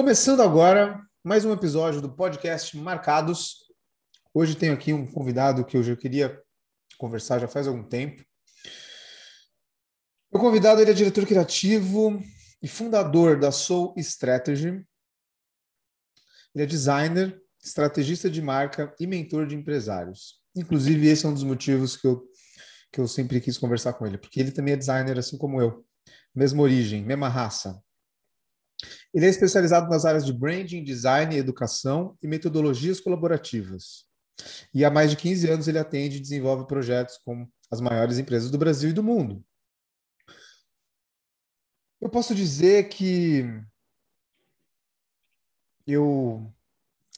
Começando agora mais um episódio do podcast Marcados. Hoje tenho aqui um convidado que eu já queria conversar já faz algum tempo. O convidado ele é diretor criativo e fundador da Soul Strategy. Ele é designer, estrategista de marca e mentor de empresários. Inclusive, esse é um dos motivos que eu, que eu sempre quis conversar com ele, porque ele também é designer, assim como eu. Mesma origem, mesma raça. Ele é especializado nas áreas de branding, design, educação e metodologias colaborativas. E há mais de 15 anos ele atende e desenvolve projetos com as maiores empresas do Brasil e do mundo. Eu posso dizer que eu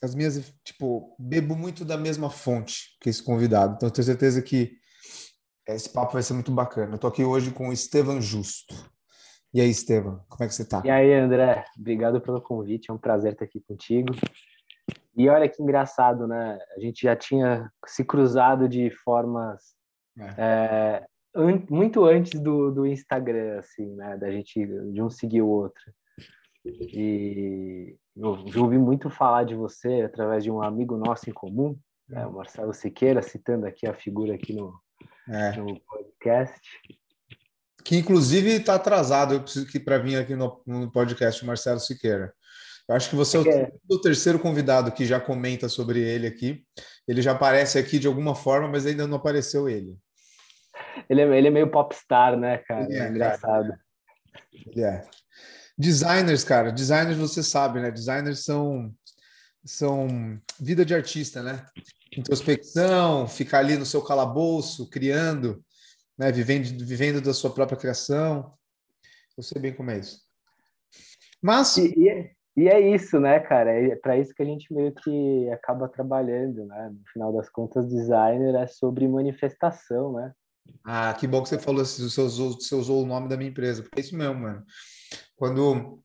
as minhas tipo bebo muito da mesma fonte que esse convidado. Então tenho certeza que esse papo vai ser muito bacana. Eu tô aqui hoje com o Estevam Justo. E aí, Estevam, como é que você está? E aí, André, obrigado pelo convite, é um prazer estar aqui contigo. E olha que engraçado, né? A gente já tinha se cruzado de formas é. É, muito antes do, do Instagram, assim, né? Da gente de um seguir o outro. E eu já ouvi muito falar de você através de um amigo nosso em comum, né? o Marcelo Siqueira, citando aqui a figura aqui no, é. no podcast que inclusive está atrasado, eu preciso que para vir aqui no, no, podcast Marcelo Siqueira. Eu acho que você é, é o, terceiro convidado que já comenta sobre ele aqui. Ele já aparece aqui de alguma forma, mas ainda não apareceu ele. Ele é, ele é meio popstar, né, cara? Ele é, engraçado. Cara. Ele é. Designers, cara, designers você sabe, né? Designers são são vida de artista, né? Introspecção, ficar ali no seu calabouço, criando né? vivendo, vivendo da sua própria criação. Eu sei bem como é isso. Mas. E, e, é, e é isso, né, cara? É para isso que a gente meio que acaba trabalhando, né? No final das contas, designer é sobre manifestação, né? Ah, que bom que você falou assim, você usou, você usou o nome da minha empresa, porque é isso mesmo, mano. Quando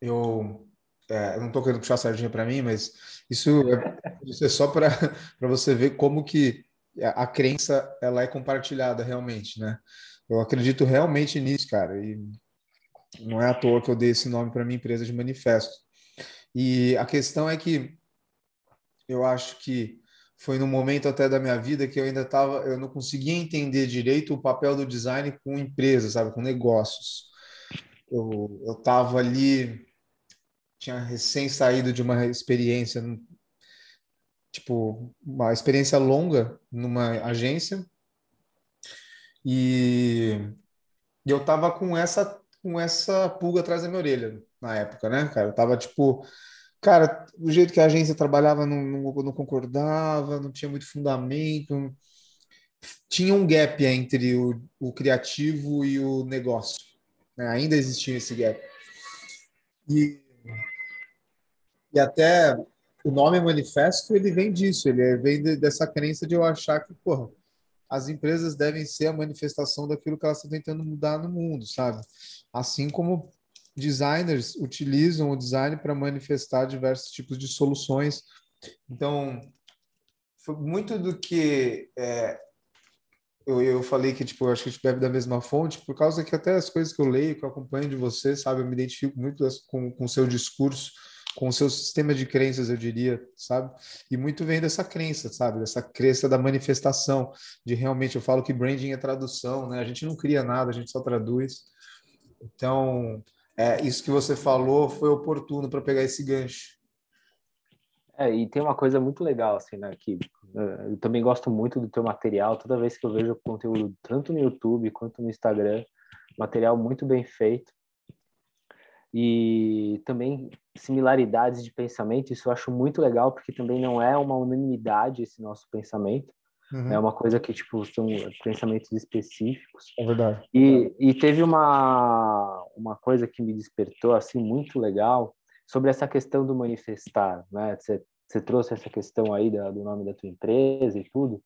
eu é, eu não estou querendo puxar a sardinha para mim, mas isso é, isso é só para você ver como que a crença ela é compartilhada realmente, né? Eu acredito realmente nisso, cara. E não é à toa que eu dei esse nome para minha empresa de manifesto. E a questão é que eu acho que foi no momento até da minha vida que eu ainda estava, eu não conseguia entender direito o papel do design com empresas, sabe, com negócios. Eu eu estava ali tinha recém saído de uma experiência tipo, uma experiência longa numa agência e, eu tava com essa com essa pulga atrás da minha orelha na época, né, cara? Eu tava tipo, cara, o jeito que a agência trabalhava não, não, não concordava, não tinha muito fundamento, tinha um gap entre o, o criativo e o negócio, né? ainda existia esse gap. E, e até o nome manifesto ele vem disso, ele vem de, dessa crença de eu achar que, porra, as empresas devem ser a manifestação daquilo que elas estão tentando mudar no mundo, sabe? Assim como designers utilizam o design para manifestar diversos tipos de soluções. Então, muito do que é, eu, eu falei que tipo, eu acho que a gente bebe da mesma fonte, por causa que até as coisas que eu leio, que eu acompanho de você, sabe, eu me identifico muito com o seu discurso com o seu sistema de crenças, eu diria, sabe? E muito vem dessa crença, sabe? Dessa crença da manifestação, de realmente, eu falo que branding é tradução, né? A gente não cria nada, a gente só traduz. Então, é, isso que você falou foi oportuno para pegar esse gancho. É, e tem uma coisa muito legal, assim, né? Que uh, eu também gosto muito do teu material. Toda vez que eu vejo conteúdo, tanto no YouTube quanto no Instagram, material muito bem feito e também similaridades de pensamento, isso eu acho muito legal, porque também não é uma unanimidade esse nosso pensamento, uhum. é uma coisa que, tipo, são pensamentos específicos. É verdade. E, e teve uma, uma coisa que me despertou, assim, muito legal, sobre essa questão do manifestar, né? Você, você trouxe essa questão aí da, do nome da tua empresa e tudo,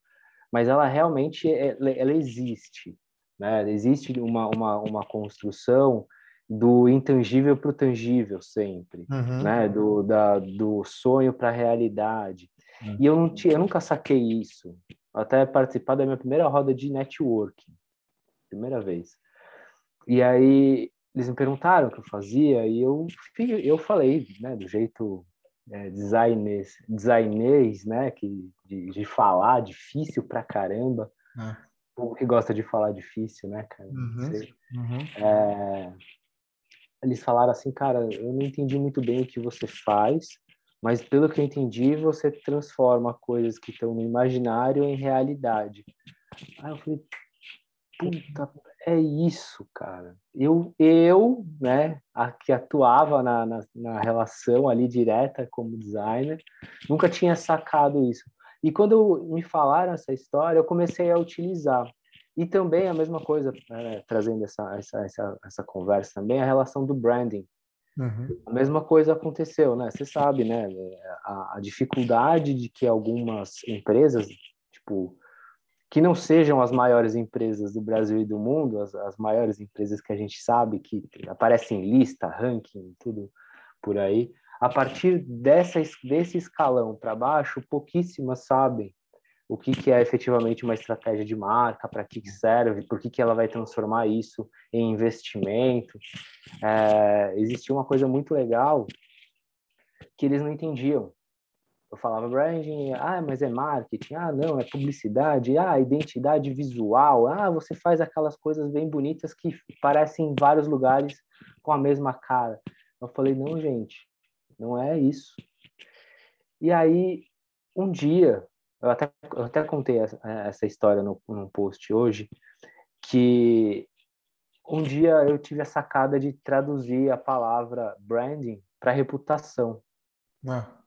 mas ela realmente, ela, ela existe, né? Existe uma, uma, uma construção do intangível para o tangível sempre, uhum. né? Do, da, do sonho para a realidade. Uhum. E eu, não tinha, eu nunca saquei isso. Até participar da minha primeira roda de networking. Primeira vez. E aí, eles me perguntaram o que eu fazia e eu, eu falei, né, do jeito é, designers, designers, né, que, de, de falar difícil pra caramba. É. O povo que gosta de falar difícil, né, cara? Uhum, uhum. É, eles falaram assim, cara, eu não entendi muito bem o que você faz, mas pelo que eu entendi, você transforma coisas que estão no imaginário em realidade. Aí eu falei, puta, é isso, cara. Eu, eu né, a, que atuava na, na, na, relação ali direta como designer, nunca tinha sacado isso. E quando me falaram essa história, eu comecei a utilizar. E também a mesma coisa, né, trazendo essa, essa, essa, essa, conversa também, a relação do branding. Uhum. A mesma coisa aconteceu, né? Você sabe, né? A, a dificuldade de que algumas empresas, tipo, que não sejam as maiores empresas do Brasil e do mundo, as, as maiores empresas que a gente sabe que aparecem em lista, ranking, tudo por aí. A partir dessa, desse escalão para baixo, pouquíssimas sabem o que, que é efetivamente uma estratégia de marca, para que, que serve, por que, que ela vai transformar isso em investimento. É, existia uma coisa muito legal que eles não entendiam eu falava branding, ah, mas é marketing, ah, não, é publicidade, ah, identidade visual, ah, você faz aquelas coisas bem bonitas que parecem em vários lugares com a mesma cara. Eu falei, não, gente, não é isso. E aí, um dia, eu até, eu até contei essa, essa história no, no post hoje, que um dia eu tive a sacada de traduzir a palavra branding para reputação. Ah.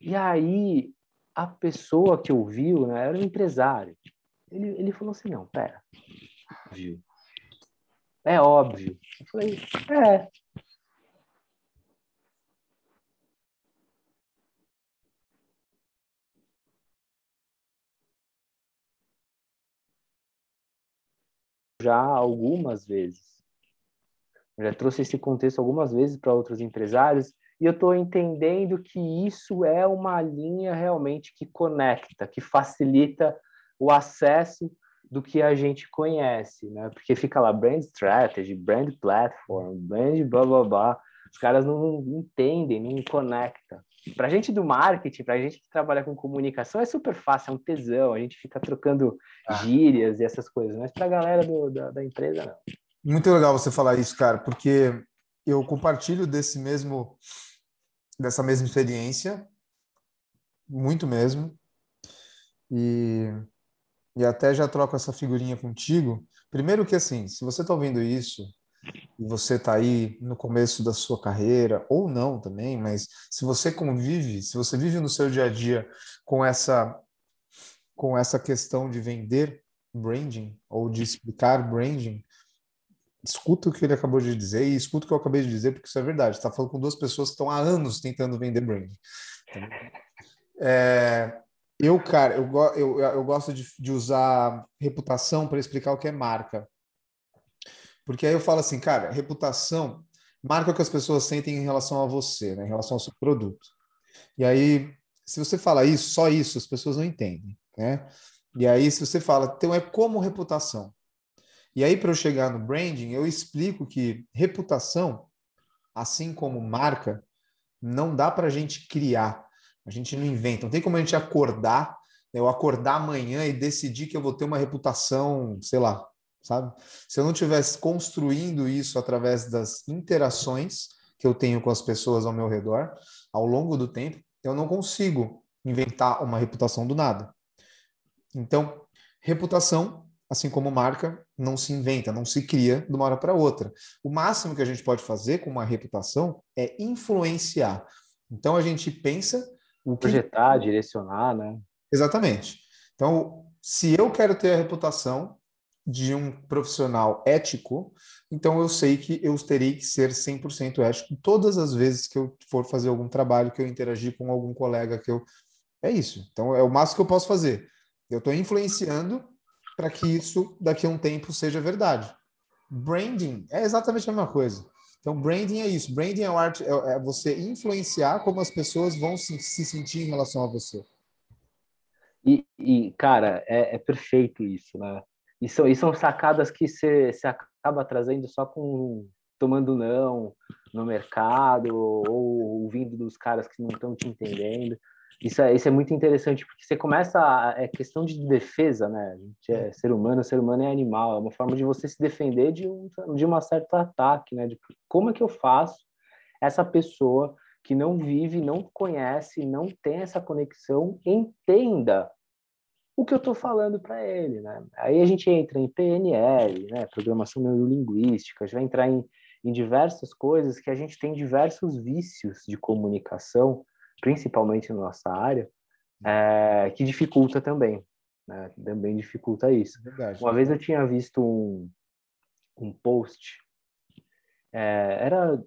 E aí, a pessoa que ouviu, né, era um empresário. Ele, ele falou assim, não, pera, óbvio. É óbvio. Eu falei, é. Já algumas vezes. Eu já trouxe esse contexto algumas vezes para outros empresários e eu estou entendendo que isso é uma linha realmente que conecta, que facilita o acesso do que a gente conhece, né? Porque fica lá brand strategy, brand platform, brand blá blá blá. Os caras não entendem, não conecta. Para a gente do marketing, para a gente que trabalha com comunicação, é super fácil, é um tesão. A gente fica trocando ah. gírias e essas coisas, mas para a galera do, da, da empresa, não. Muito legal você falar isso, cara, porque eu compartilho desse mesmo dessa mesma experiência, muito mesmo. E, e até já troco essa figurinha contigo. Primeiro que assim, se você está ouvindo isso você está aí no começo da sua carreira, ou não também, mas se você convive, se você vive no seu dia a dia com essa, com essa questão de vender branding ou de explicar branding, escuta o que ele acabou de dizer e escuta o que eu acabei de dizer, porque isso é verdade. Está falando com duas pessoas que estão há anos tentando vender branding. É, eu, cara, eu, eu, eu gosto de, de usar reputação para explicar o que é marca. Porque aí eu falo assim, cara, reputação, marca o que as pessoas sentem em relação a você, né, em relação ao seu produto. E aí, se você fala isso, só isso, as pessoas não entendem, né? E aí, se você fala, então é como reputação. E aí, para eu chegar no branding, eu explico que reputação, assim como marca, não dá para a gente criar. A gente não inventa. Não tem como a gente acordar, eu acordar amanhã e decidir que eu vou ter uma reputação, sei lá, sabe? Se eu não estivesse construindo isso através das interações que eu tenho com as pessoas ao meu redor, ao longo do tempo, eu não consigo inventar uma reputação do nada. Então, reputação assim como marca, não se inventa, não se cria de uma hora para outra. O máximo que a gente pode fazer com uma reputação é influenciar. Então a gente pensa o que projetar, direcionar, né? Exatamente. Então, se eu quero ter a reputação de um profissional ético, então eu sei que eu terei que ser 100% ético todas as vezes que eu for fazer algum trabalho, que eu interagir com algum colega, que eu é isso. Então é o máximo que eu posso fazer. Eu estou influenciando para que isso daqui a um tempo seja verdade. Branding é exatamente a mesma coisa. Então, branding é isso. Branding é, arte, é, é você influenciar como as pessoas vão se, se sentir em relação a você. E, e cara, é, é, perfeito isso, né? E são, e são sacadas que você acaba trazendo só com tomando não no mercado ou ouvindo dos caras que não estão te entendendo. Isso é, isso é muito interessante, porque você começa. A, é questão de defesa, né? A gente é ser humano, ser humano é animal, é uma forma de você se defender de um de uma certo ataque, né? De como é que eu faço essa pessoa que não vive, não conhece, não tem essa conexão, entenda o que eu estou falando para ele, né? Aí a gente entra em PNL, né? Programação neurolinguística, a gente vai entrar em, em diversas coisas que a gente tem diversos vícios de comunicação principalmente na nossa área, é, que dificulta também. Né? Também dificulta isso. É verdade. Uma vez eu tinha visto um, um post, é, era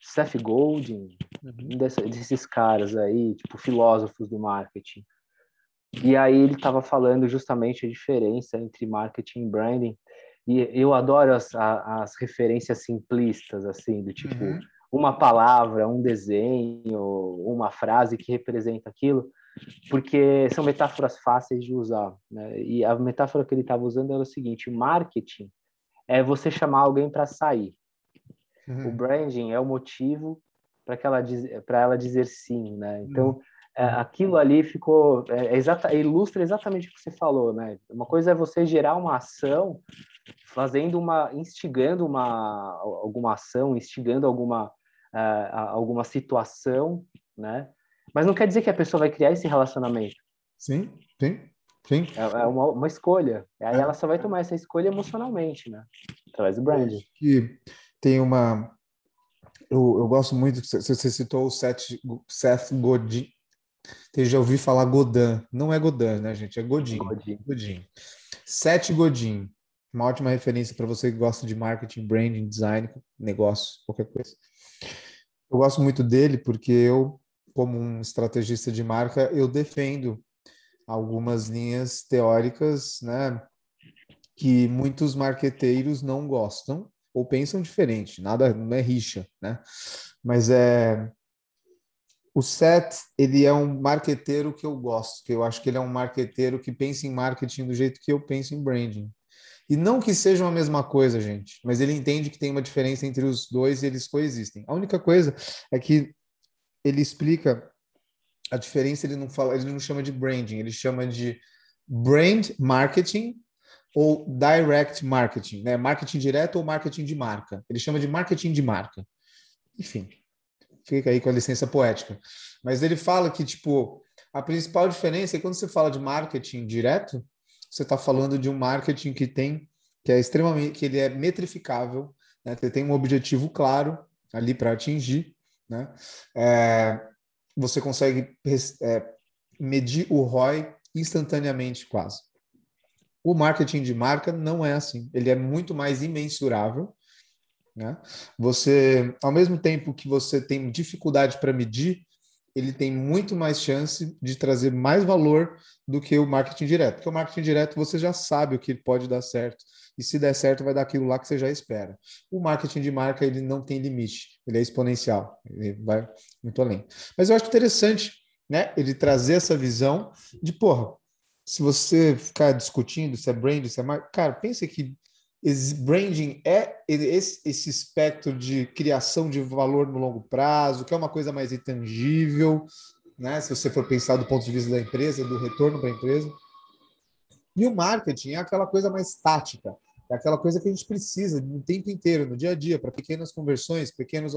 Seth Godin, uhum. um desses, desses caras aí, tipo filósofos do marketing. E aí ele estava falando justamente a diferença entre marketing e branding. E eu adoro as, as referências simplistas, assim, do tipo, uhum uma palavra, um desenho, uma frase que representa aquilo, porque são metáforas fáceis de usar. Né? E a metáfora que ele estava usando era o seguinte: marketing é você chamar alguém para sair. Uhum. O branding é o motivo para ela ela dizer sim, né? Então uhum. É, aquilo ali ficou é, é, exata, ilustra exatamente o que você falou, né? Uma coisa é você gerar uma ação fazendo uma instigando uma alguma ação, instigando alguma uh, alguma situação, né? Mas não quer dizer que a pessoa vai criar esse relacionamento. Sim, sim, sim. É, é uma, uma escolha. Aí é. ela só vai tomar essa escolha emocionalmente, né? Através do brand. Que tem uma... Eu, eu gosto muito, você citou o Seth, Seth Godin, eu já ouvi falar Godin. Não é Godin, né, gente? É Godin. Godin. Godin. Seth Godin. Uma ótima referência para você que gosta de marketing, branding, design, negócio, qualquer coisa. Eu gosto muito dele porque eu, como um estrategista de marca, eu defendo algumas linhas teóricas, né, que muitos marqueteiros não gostam ou pensam diferente. Nada, não é rixa, né? Mas é o Seth, ele é um marqueteiro que eu gosto, que eu acho que ele é um marqueteiro que pensa em marketing do jeito que eu penso em branding. E não que sejam a mesma coisa, gente, mas ele entende que tem uma diferença entre os dois e eles coexistem. A única coisa é que ele explica a diferença, ele não fala, ele não chama de branding, ele chama de brand marketing ou direct marketing, né? Marketing direto ou marketing de marca. Ele chama de marketing de marca. Enfim, fica aí com a licença poética. Mas ele fala que, tipo, a principal diferença é quando você fala de marketing direto, você está falando de um marketing que tem, que é extremamente, que ele é metrificável, né? Ele tem um objetivo claro ali para atingir, né? É, você consegue é, medir o ROI instantaneamente, quase. O marketing de marca não é assim. Ele é muito mais imensurável. Né? Você, ao mesmo tempo que você tem dificuldade para medir, ele tem muito mais chance de trazer mais valor do que o marketing direto. Porque o marketing direto você já sabe o que pode dar certo. E se der certo, vai dar aquilo lá que você já espera. O marketing de marca, ele não tem limite. Ele é exponencial. Ele vai muito além. Mas eu acho interessante, né? Ele trazer essa visão de, porra, se você ficar discutindo se é brand, se é marca... Cara, pensa que branding é esse, espectro de criação de valor no longo prazo, que é uma coisa mais intangível, né? Se você for pensar do ponto de vista da empresa, do retorno para a empresa. E o marketing é aquela coisa mais tática, é aquela coisa que a gente precisa no tempo inteiro, no dia a dia, para pequenas conversões, pequenos,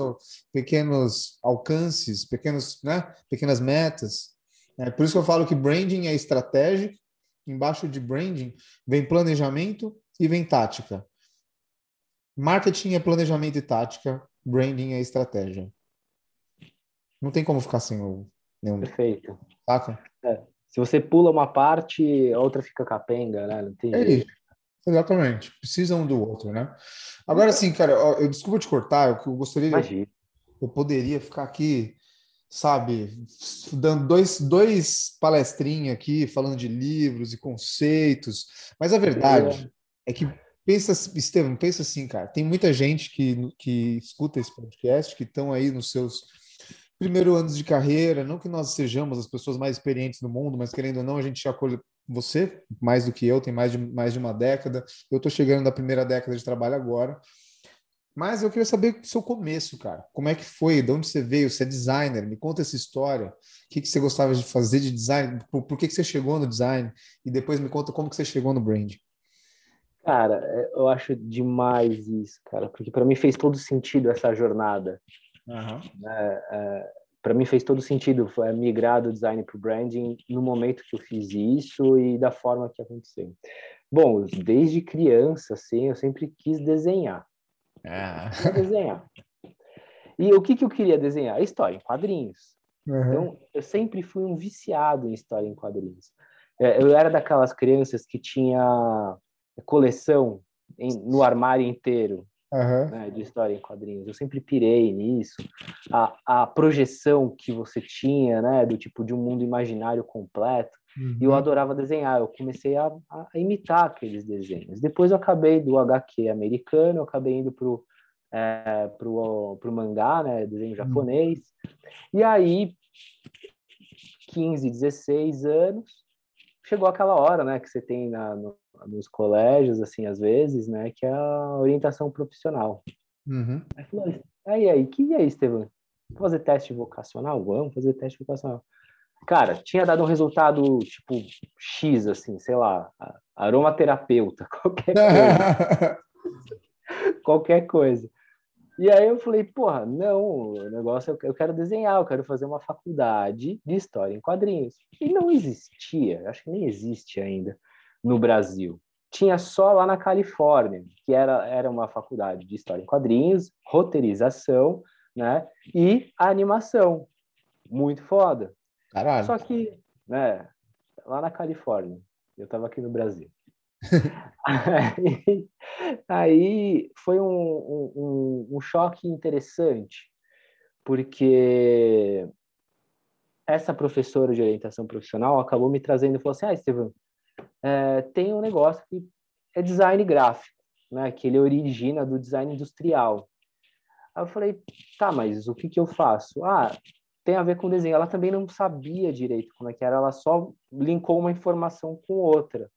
pequenos alcances, pequenos, né? pequenas metas. É por isso que eu falo que branding é estratégico. Embaixo de branding vem planejamento e vem tática. Marketing é planejamento e tática, branding é estratégia. Não tem como ficar sem o nenhum. Perfeito. Saca? É. Se você pula uma parte, a outra fica capenga, né? Não tem é isso. Exatamente. Precisa um do outro, né? Agora, sim, cara, eu desculpa te cortar, eu gostaria. Imagina. Eu poderia ficar aqui, sabe, dando dois, dois palestrinhas aqui, falando de livros e conceitos, mas a verdade é que pensa, Estevam, pensa assim, cara, tem muita gente que, que escuta esse podcast, que estão aí nos seus primeiros anos de carreira, não que nós sejamos as pessoas mais experientes do mundo, mas querendo ou não, a gente já você, mais do que eu, tem mais de, mais de uma década. Eu estou chegando na primeira década de trabalho agora. Mas eu queria saber o seu começo, cara. Como é que foi? De onde você veio? Você é designer? Me conta essa história. O que, que você gostava de fazer de design? Por, por que, que você chegou no design? E depois me conta como que você chegou no brand. Cara, é, eu acho demais isso, cara, porque para mim fez todo sentido essa jornada. Uhum. É, é, para mim fez todo sentido migrar do design para o branding no momento que eu fiz isso e da forma que aconteceu. Bom, desde criança, assim, eu sempre quis desenhar. Ah. desenhar. E o que, que eu queria desenhar? História em quadrinhos. Uhum. Então, eu sempre fui um viciado em história em quadrinhos. É, eu era daquelas crianças que tinha coleção em, no armário inteiro uhum. né, de história em quadrinhos. Eu sempre pirei nisso. A, a projeção que você tinha, né, do tipo de um mundo imaginário completo. Uhum. E eu adorava desenhar. Eu comecei a, a, imitar aqueles desenhos. Depois eu acabei do HQ americano, eu acabei indo pro é, pro, pro mangá, né, desenho uhum. japonês. Uhum. E aí, 15, 16 anos, chegou aquela hora, né, que você tem na, no, nos colégios, assim, às vezes, né, que é a orientação profissional. Uhum. Aí falou, aí, aí, que é, Estevam? Vamos fazer teste vocacional? Vamos fazer teste vocacional. Cara, tinha dado um resultado, tipo, X, assim, sei lá, aromaterapeuta, qualquer coisa. qualquer coisa. E aí eu falei, porra, não, o negócio eu quero desenhar, eu quero fazer uma faculdade de história em quadrinhos. E não existia, acho que nem existe ainda no Brasil. Tinha só lá na Califórnia, que era, era uma faculdade de história em quadrinhos, roteirização, né? E animação. Muito foda. Caralho. Só que, né, lá na Califórnia, eu estava aqui no Brasil. aí, aí, foi um, um, um, choque interessante, porque essa professora de orientação profissional acabou me trazendo e falou assim: Ah, Estevam, é, tem um negócio que é design gráfico, né, que ele origina do design industrial. Aí eu falei: Tá, mas o que, que eu faço? Ah, tem a ver com desenho. Ela também não sabia direito como é que era, ela só linkou uma informação com outra.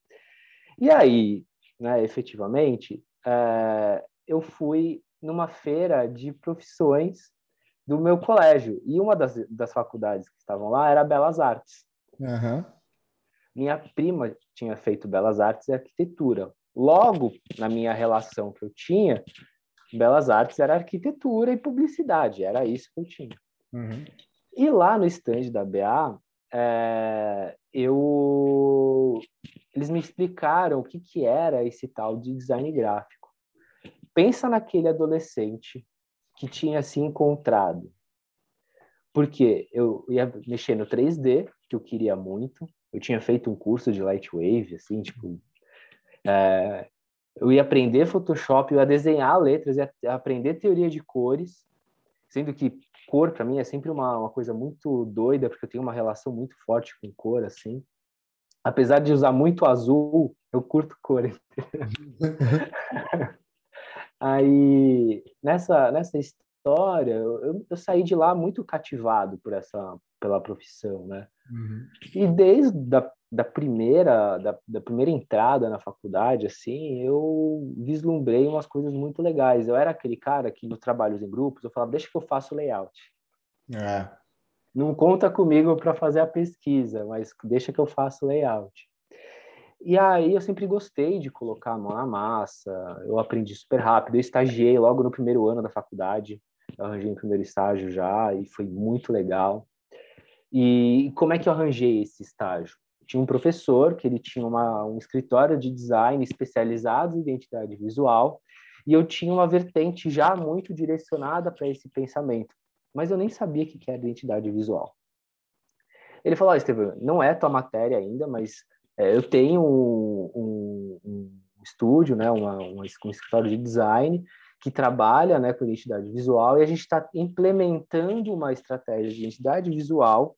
E aí, né, efetivamente, é, eu fui numa feira de profissões do meu colégio. E uma das, das faculdades que estavam lá era Belas Artes. Uhum. Minha prima tinha feito Belas Artes e Arquitetura. Logo, na minha relação que eu tinha, Belas Artes era arquitetura e publicidade, era isso que eu tinha. Uhum. E lá no stand da BA, é, eu eles me explicaram o que, que era esse tal de design gráfico. Pensa naquele adolescente que tinha se encontrado. Porque eu ia mexer no 3D, que eu queria muito. Eu tinha feito um curso de Lightwave, assim, tipo... É, eu ia aprender Photoshop, eu ia desenhar letras, ia aprender teoria de cores, sendo que cor para mim é sempre uma, uma coisa muito doida, porque eu tenho uma relação muito forte com cor, assim apesar de usar muito azul, eu curto cor. Aí, nessa, nessa história, eu, eu, saí de lá muito cativado por essa, pela profissão, né? Uhum. E desde da, da primeira da, da, primeira entrada na faculdade, assim, eu vislumbrei umas coisas muito legais. Eu era aquele cara que nos trabalhos em grupos, eu falava, deixa que eu faço layout. É não conta comigo para fazer a pesquisa, mas deixa que eu faço layout. E aí eu sempre gostei de colocar a mão na massa, eu aprendi super rápido, eu estagiei logo no primeiro ano da faculdade, arranjei o primeiro estágio já e foi muito legal. E como é que eu arranjei esse estágio? Tinha um professor que ele tinha uma, um escritório de design especializado em identidade visual e eu tinha uma vertente já muito direcionada para esse pensamento mas eu nem sabia o que era identidade visual. Ele falou, oh, Estevam, não é tua matéria ainda, mas é, eu tenho um, um, um estúdio, né, uma, uma, um escritório de design que trabalha né, com identidade visual e a gente está implementando uma estratégia de identidade visual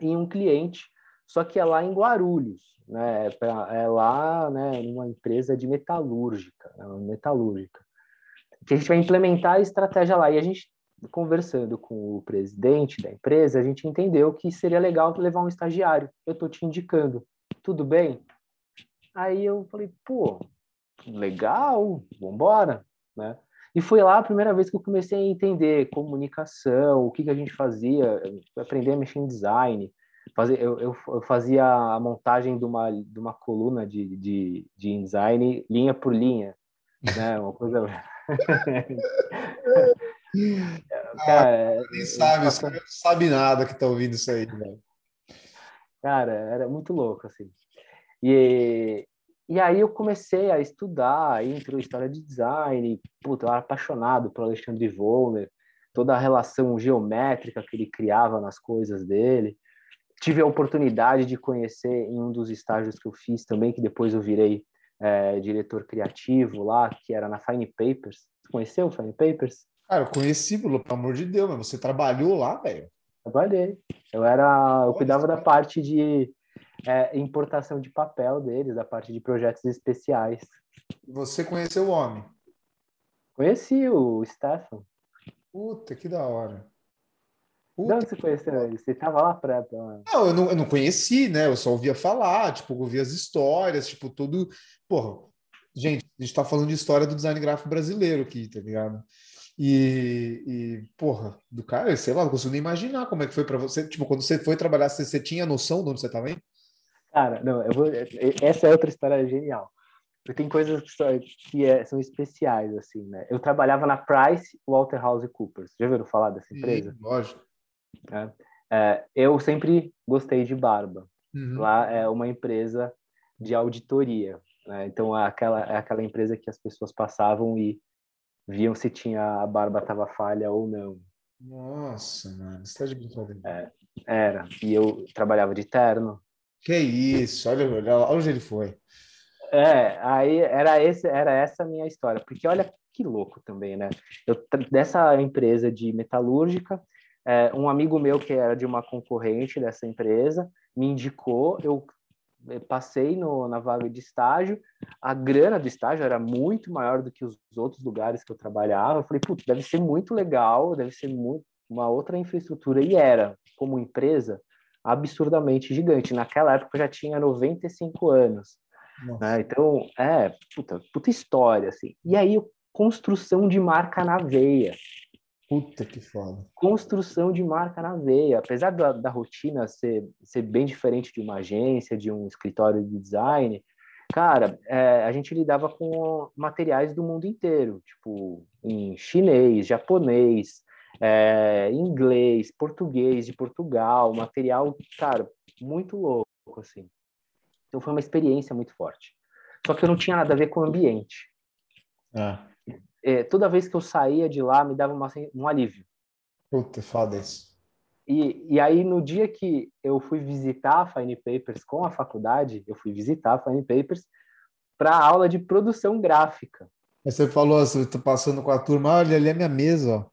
em um cliente, só que é lá em Guarulhos, né, é, é lá né, numa empresa de metalúrgica, né, metalúrgica, que a gente vai implementar a estratégia lá e a gente conversando com o presidente da empresa, a gente entendeu que seria legal levar um estagiário. Eu estou te indicando. tudo bem? Aí eu falei, pô, legal, vambora, né? E foi lá a primeira vez que eu comecei a entender comunicação, o que, que a gente fazia, aprender a mexer em design. Fazer, eu, eu, eu fazia a montagem de uma, de uma coluna de, de, de design linha por linha, né? Uma coisa... cara, ah, nem sabe, os caras não sabe nada que tá ouvindo isso aí. Cara, era muito louco, assim. E, e aí eu comecei a estudar, aí entrou história de design, puta, eu era apaixonado por Alexandre Volner, toda a relação geométrica que ele criava nas coisas dele. Tive a oportunidade de conhecer em um dos estágios que eu fiz também, que depois eu virei é, diretor criativo lá, que era na Fine Papers. Conheceu o Fine Papers? Cara, eu conheci, pelo amor de Deus, mas você trabalhou lá, velho? Trabalhei. Eu era, eu cuidava da parte de é, importação de papel deles, da parte de projetos especiais. Você conheceu o homem? Conheci o Stefan. Puta, que da hora. Puta, de onde você conheceu ele? Você tava lá pra... Não eu, não, eu não conheci, né? Eu só ouvia falar, tipo, ouvia as histórias, tipo, tudo... Porra, gente, a gente tá falando de história do design gráfico brasileiro aqui, tá ligado? E, e, porra, do cara, sei lá, não consigo nem imaginar como é que foi para você. Tipo, quando você foi trabalhar, você, você tinha noção de onde você estava indo? Cara, não, eu vou. Essa é outra história genial. Tem coisas que, são, que é, são especiais, assim, né? Eu trabalhava na Price Waterhouse Coopers. Já ouviram falar dessa empresa? Sim, lógico. É, é, eu sempre gostei de barba. Uhum. Lá é uma empresa de auditoria. Né? Então, é aquela, é aquela empresa que as pessoas passavam e viam se tinha a barba tava falha ou não. Nossa, mano, você tá de brincadeira. É, era. E eu trabalhava de terno. Que isso, olha, olha onde ele foi. É, aí era, esse, era essa a minha história. Porque olha que louco também, né? Eu, dessa empresa de metalúrgica, é, um amigo meu que era de uma concorrente dessa empresa me indicou, eu passei no, na vaga de estágio, a grana do estágio era muito maior do que os outros lugares que eu trabalhava. Eu falei, putz, deve ser muito legal, deve ser muito, uma outra infraestrutura. E era, como empresa, absurdamente gigante. Naquela época eu já tinha 95 anos. Né? Então, é, puta, puta história, assim. E aí, construção de marca na veia. Puta que foda. Construção de marca na veia. Apesar da, da rotina ser, ser bem diferente de uma agência, de um escritório de design, cara, é, a gente lidava com materiais do mundo inteiro, tipo, em chinês, japonês, é, inglês, português de Portugal, material, cara, muito louco, assim. Então foi uma experiência muito forte. Só que eu não tinha nada a ver com o ambiente. Ah é, toda vez que eu saía de lá, me dava uma, um alívio. Puta, foda isso. E, e aí, no dia que eu fui visitar a Fine Papers com a faculdade, eu fui visitar a Fine Papers para aula de produção gráfica. Você falou assim, eu tô passando com a turma, olha, ali é minha mesa, ó.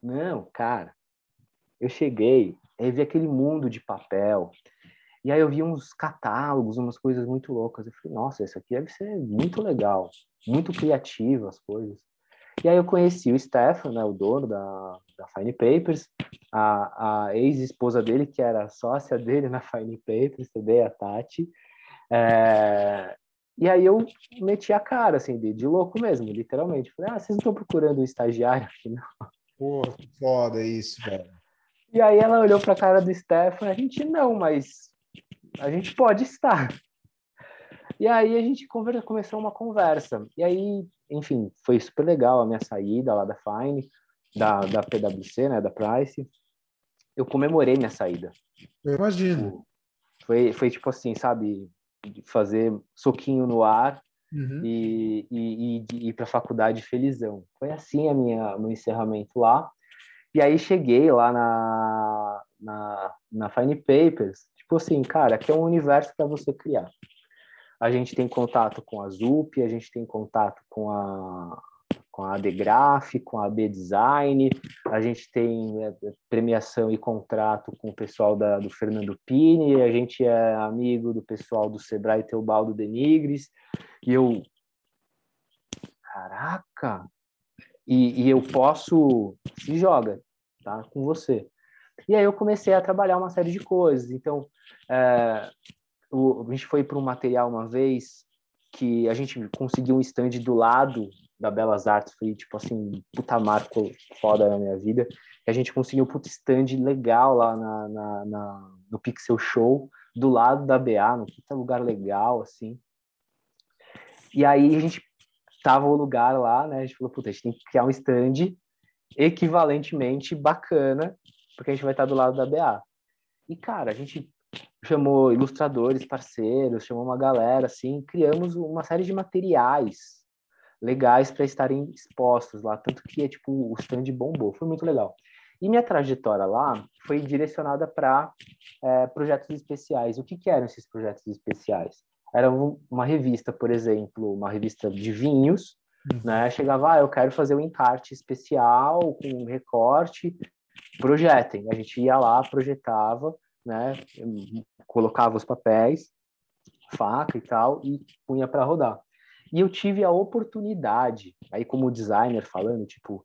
Não, cara, eu cheguei, aí vi aquele mundo de papel, e aí eu vi uns catálogos, umas coisas muito loucas. Eu falei, nossa, isso aqui deve ser muito legal, muito criativo as coisas. E aí eu conheci o Stefan, né, o dono da, da Fine Papers, a, a ex-esposa dele, que era sócia dele na Fine Papers, também, a Tati. É, e aí eu meti a cara, assim, de, de louco mesmo, literalmente. Falei, ah, vocês não estão procurando um estagiário aqui, não? Pô, que foda isso, velho. E aí ela olhou para a cara do Stefan, a gente não, mas a gente pode estar. E aí a gente conversa, começou uma conversa. E aí, enfim, foi super legal a minha saída lá da Fine, da, da PwC, né, da Price. Eu comemorei minha saída. Eu imagino. Foi, foi tipo assim, sabe, fazer soquinho no ar uhum. e, e, e ir para a faculdade felizão. Foi assim a minha meu encerramento lá. E aí cheguei lá na, na, na Fine Papers, tipo assim, cara, aqui é um universo para você criar. A gente tem contato com a ZUP, a gente tem contato com a com a ADGraph, com a AB Design, a gente tem é, premiação e contrato com o pessoal da, do Fernando Pini, a gente é amigo do pessoal do Sebrae Teobaldo Denigres, e eu... Caraca! E, e eu posso... Se joga, tá? Com você. E aí eu comecei a trabalhar uma série de coisas. Então, é, o, a gente foi para um material uma vez que a gente conseguiu um stand do lado da Belas Artes, foi tipo assim, puta marco foda na minha vida, a gente conseguiu um puta stand legal lá na, na, na, no Pixel Show, do lado da BA, no puta lugar legal, assim. E aí a gente tava o lugar lá, né, a gente falou, puta, a gente tem que criar um stand equivalentemente bacana, porque a gente vai estar do lado da BA. E, cara, a gente chamou ilustradores, parceiros, chamou uma galera, assim, criamos uma série de materiais legais para estarem expostos lá, tanto que é tipo o stand bombou, foi muito legal. E minha trajetória lá foi direcionada para é, projetos especiais. O que, que eram esses projetos especiais? Era uma revista, por exemplo, uma revista de vinhos, uhum. né? Chegava, ah, eu quero fazer um encarte especial com um recorte, projetem. A gente ia lá, projetava, né? Colocava os papéis, faca e tal, e punha para rodar. E eu tive a oportunidade, aí como designer falando, tipo,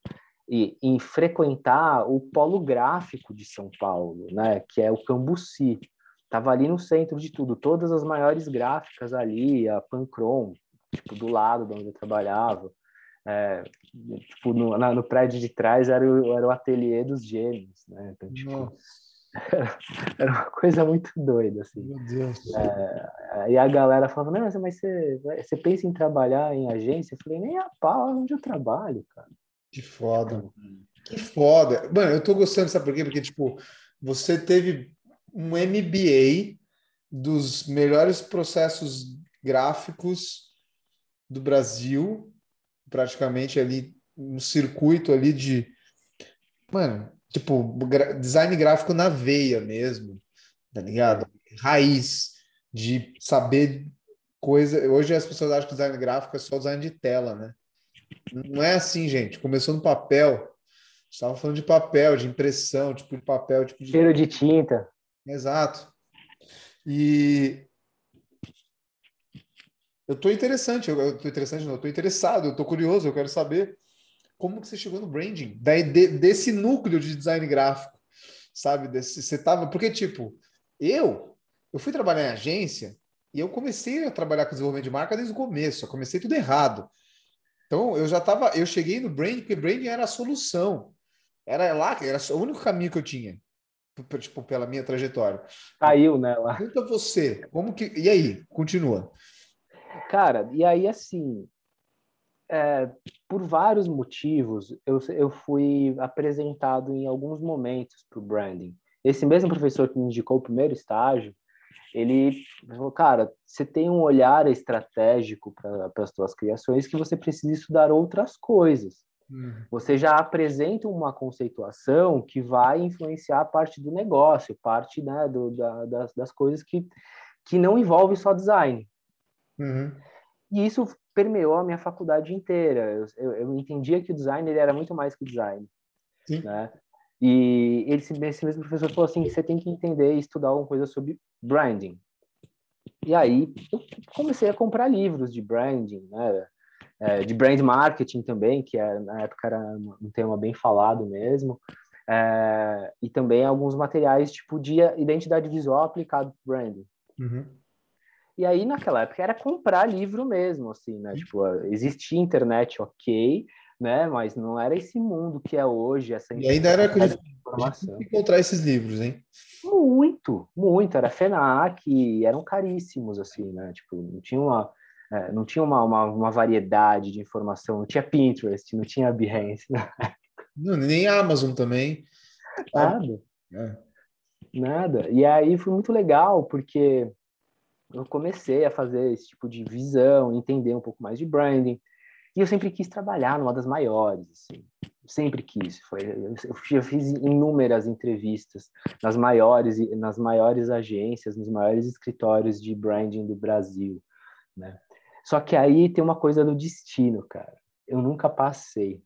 em frequentar o polo gráfico de São Paulo, né, que é o Cambuci. Tava ali no centro de tudo, todas as maiores gráficas ali, a Pancrom, tipo, do lado de onde eu trabalhava. É, tipo, no, na, no prédio de trás era o, era o ateliê dos gêmeos, né? Então, tipo, era, era, uma coisa muito doida, assim. Meu Deus. É, e a galera falava, não, mas você, você pensa em trabalhar em agência? Eu falei, nem a pau, é onde eu trabalho, cara. Que foda. Que foda. Mano, eu tô gostando, sabe por quê? Porque, tipo, você teve um MBA dos melhores processos gráficos do Brasil, praticamente ali, um circuito ali de. Mano, tipo, design gráfico na veia mesmo, tá ligado? Raiz de saber coisa. Hoje as pessoas acham que design gráfico é só design de tela, né? Não é assim, gente. Começou no papel. Estava falando de papel, de impressão, tipo de papel, tipo de. Cheiro de tinta. Exato. E eu tô interessante, eu, tô interessante, não, eu tô interessado, eu tô curioso, eu quero saber como que você chegou no branding, daí de, desse núcleo de design gráfico, sabe? Desse, você tava, porque tipo, eu eu fui trabalhar em agência e eu comecei a trabalhar com desenvolvimento de marca desde o começo, eu comecei tudo errado. Então, eu já estava, eu cheguei no branding, porque branding era a solução. Era lá, era o único caminho que eu tinha, tipo, pela minha trajetória. Caiu, né? Lá. Pergunta você, como que. E aí, continua. Cara, e aí assim, é, por vários motivos, eu, eu fui apresentado em alguns momentos para o branding. Esse mesmo professor que me indicou o primeiro estágio, ele falou, cara, você tem um olhar estratégico para as suas criações que você precisa estudar outras coisas. Uhum. Você já apresenta uma conceituação que vai influenciar a parte do negócio, parte né, do, da, das, das coisas que, que não envolve só design. Uhum. E isso permeou a minha faculdade inteira. Eu, eu, eu entendia que o design ele era muito mais que design. Sim. Né? E ele, esse mesmo professor falou assim, você tem que entender e estudar alguma coisa sobre branding. E aí eu comecei a comprar livros de branding, né? É, de brand marketing também, que é, na época era um tema bem falado mesmo. É, e também alguns materiais tipo de identidade visual aplicado para branding. Uhum. E aí, naquela época, era comprar livro mesmo, assim, né? Tipo, existia internet, ok, né? Mas não era esse mundo que é hoje, essa E ainda era informação. encontrar esses livros, hein? Muito, muito. Era FENAC, eram caríssimos, assim, né? Tipo, não tinha uma, é, não tinha uma, uma, uma, variedade de informação, não tinha Pinterest, não tinha Behance. Né? Não, nem Amazon também. Nada. É. Nada. E aí foi muito legal, porque eu comecei a fazer esse tipo de visão, entender um pouco mais de branding. E eu sempre quis trabalhar numa das maiores, assim. Sempre quis. Foi, eu, fiz inúmeras entrevistas nas maiores, nas maiores agências, nos maiores escritórios de branding do Brasil, né? Só que aí tem uma coisa do destino, cara. Eu nunca passei.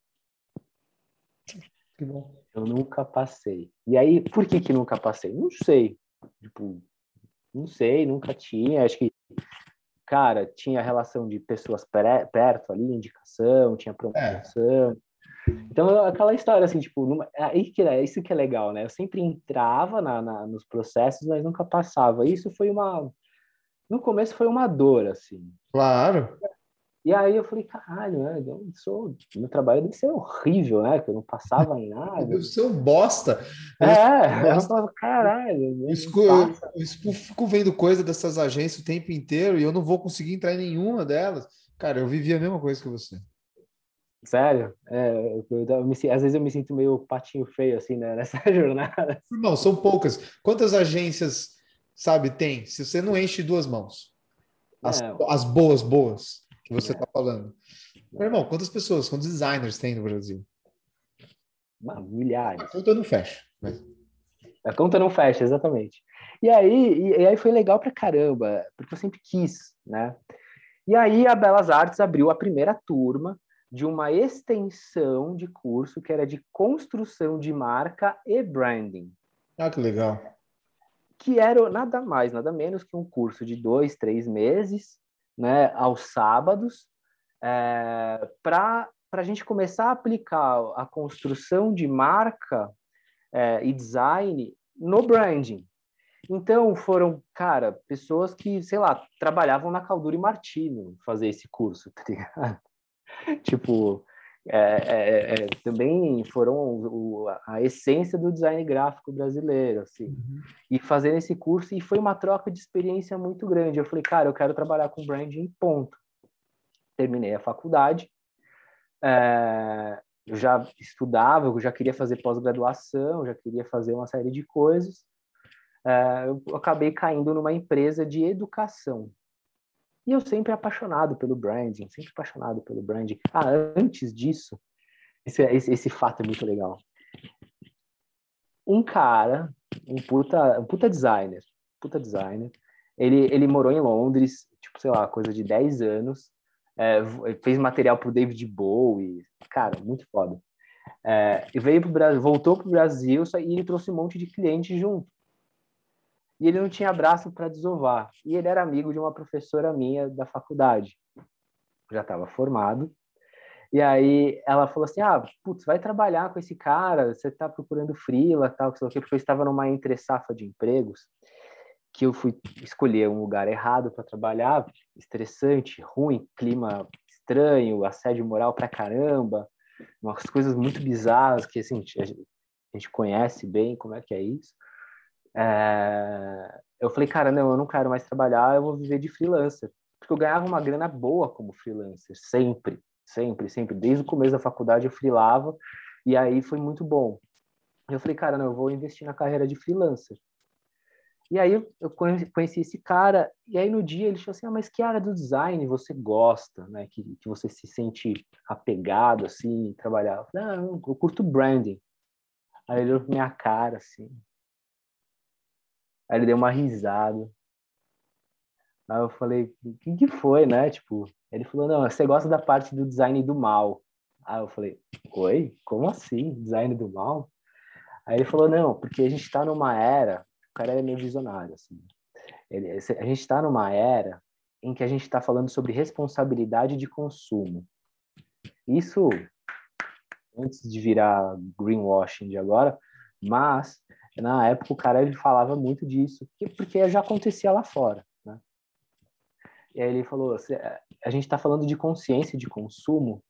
Que bom. Eu nunca passei. E aí, por que que nunca passei? Não sei. Tipo, não sei, nunca tinha. Acho que cara, tinha relação de pessoas perto ali, indicação, tinha promoção. É. Então, aquela história, assim, tipo, numa, é aí que é isso que é legal, né? Eu sempre entrava na, na, nos processos, mas nunca passava. Isso foi uma, no começo foi uma dor, assim. Claro. E aí eu falei, caralho, né? Eu sou, meu trabalho deve ser horrível, né? Que eu não passava em nada. Ser um bosta. É, eu falava, caralho. Eu, eu, eu fico vendo coisa dessas agências o tempo inteiro e eu não vou conseguir entrar em nenhuma delas. Cara, eu vivi a mesma coisa que você. Sério? É, eu, eu, eu me, às vezes eu me sinto meio patinho feio, assim, né, nessa jornada. Não, são poucas. Quantas agências, sabe, tem? Se você não enche duas mãos. As, É. as boas, boas, que você está falando. Meu irmão, quantas pessoas, quantos designers tem no Brasil? Mano, A milhares. conta não fecha. Mas... A conta não fecha, exatamente. E aí, e, e aí foi legal pra caramba, porque eu sempre quis, né? E aí a Belas Artes abriu a primeira turma de uma extensão de curso que era de construção de marca e branding, Ah, que legal. que era nada mais, nada menos que um curso de dois, três meses, né, aos sábados, é, para a gente começar a aplicar a construção de marca é, e design no branding. Então, foram, cara, pessoas que, sei lá, trabalhavam na Caldura e Martino fazer esse curso, tá ligado? tipo, é, é, é, também foram o, a essência do design gráfico brasileiro, assim. E fazendo esse curso, e foi uma troca de experiência muito grande. Eu falei, cara, eu quero trabalhar com branding, ponto. Terminei a faculdade, é, eu já estudava, eu já queria fazer pós-graduação, já queria fazer uma série de coisas. É, eu acabei caindo numa empresa de educação. E eu sempre apaixonado pelo branding, sempre apaixonado pelo branding. Ah, antes disso, esse, esse, esse fato é muito legal. Um cara, um puta, um puta designer, puta designer, ele, ele morou em Londres, tipo, sei lá, coisa de 10 anos, é, fez material pro David Bowie, cara, muito foda. É, e veio pro Brasil, voltou pro Brasil e ele trouxe um monte de cliente junto. E ele não tinha braço para desovar. E ele era amigo de uma professora minha da faculdade. Já estava formado. E aí ela falou assim: "Ah, putz, vai trabalhar com esse cara, você está procurando freela, tal, que sei o quê", porque eu estava numa entre safra de empregos que eu fui escolher um lugar errado para trabalhar, estressante, ruim, clima estranho, assédio moral pra caramba, umas coisas muito bizarras que assim, a gente conhece bem como é que é isso. É... Eu falei, cara, não, eu não quero mais trabalhar, eu vou viver de freelancer. Porque eu ganhava uma grana boa como freelancer, sempre, sempre, sempre. Desde o começo da faculdade eu freelava, e aí foi muito bom. Eu falei, cara, não, eu vou investir na carreira de freelancer. E aí eu conheci esse cara, e aí no dia ele falou assim, ah, mas que área do design você gosta, né? Que, que você se sente apegado, assim, trabalhar? Eu falei, ah, eu curto branding. Aí ele olhou minha cara, assim. Aí ele deu uma risada. Aí eu falei, o que, que foi, né? Tipo, ele falou, não, você gosta da parte do design do mal. Aí eu falei, oi? Como assim? Design do mal? Aí ele falou, não, porque a gente está numa era cara é meio visionário, assim. Ele, a gente está numa era em que a gente está falando sobre responsabilidade de consumo. Isso antes de virar greenwashing de agora, mas na época o cara ele falava muito disso, porque já acontecia lá fora, né? E aí ele falou, a gente está falando de consciência de consumo,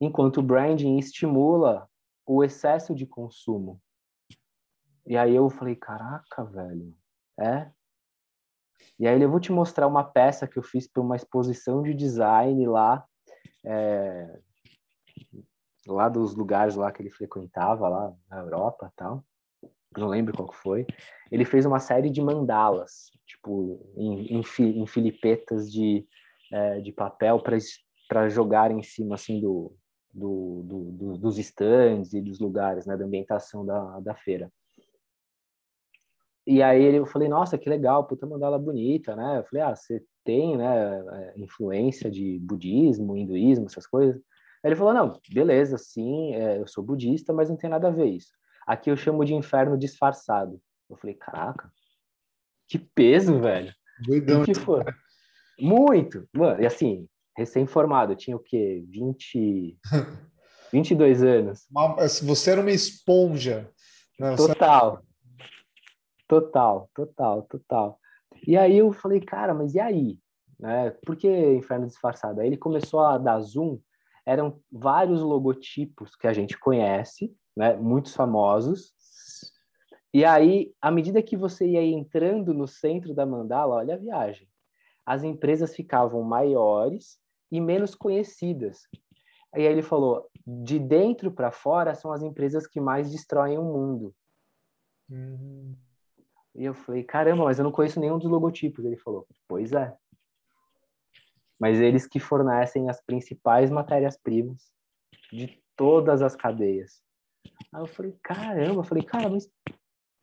enquanto o branding estimula o excesso de consumo. E aí eu falei, caraca, velho, é? E aí eu vou te mostrar uma peça que eu fiz para uma exposição de design lá, é, lá dos lugares lá que ele frequentava, lá na Europa tal. Não lembro qual que foi. Ele fez uma série de mandalas, tipo, em, em, em filipetas de, é, de papel para jogar em cima, assim, do, do, do, do, dos stands e dos lugares, né, da ambientação da, da feira. E aí eu falei, nossa, que legal, puta mandala bonita, né? Eu falei, ah, você tem, né, influência de budismo, hinduísmo, essas coisas? Aí ele falou, não, beleza, sim, é, eu sou budista, mas não tem nada a ver isso. Aqui eu chamo de inferno disfarçado. Eu falei, caraca, que peso, velho. Doidão. Que foi? Muito. Mano, e assim, recém-formado, tinha o quê? 20... 22 anos. Você era uma esponja. Não, Total. Total, total, total. E aí eu falei, cara, mas e aí? Né? Por que Inferno Disfarçado? Aí ele começou a dar zoom, eram vários logotipos que a gente conhece, né? muitos famosos. E aí, à medida que você ia entrando no centro da mandala, olha a viagem, as empresas ficavam maiores e menos conhecidas. E aí ele falou: de dentro para fora são as empresas que mais destroem o mundo. Uhum. E eu falei: caramba, mas eu não conheço nenhum dos logotipos. Ele falou: pois é. Mas eles que fornecem as principais matérias-primas de todas as cadeias. Aí eu falei: caramba, eu falei: cara, mas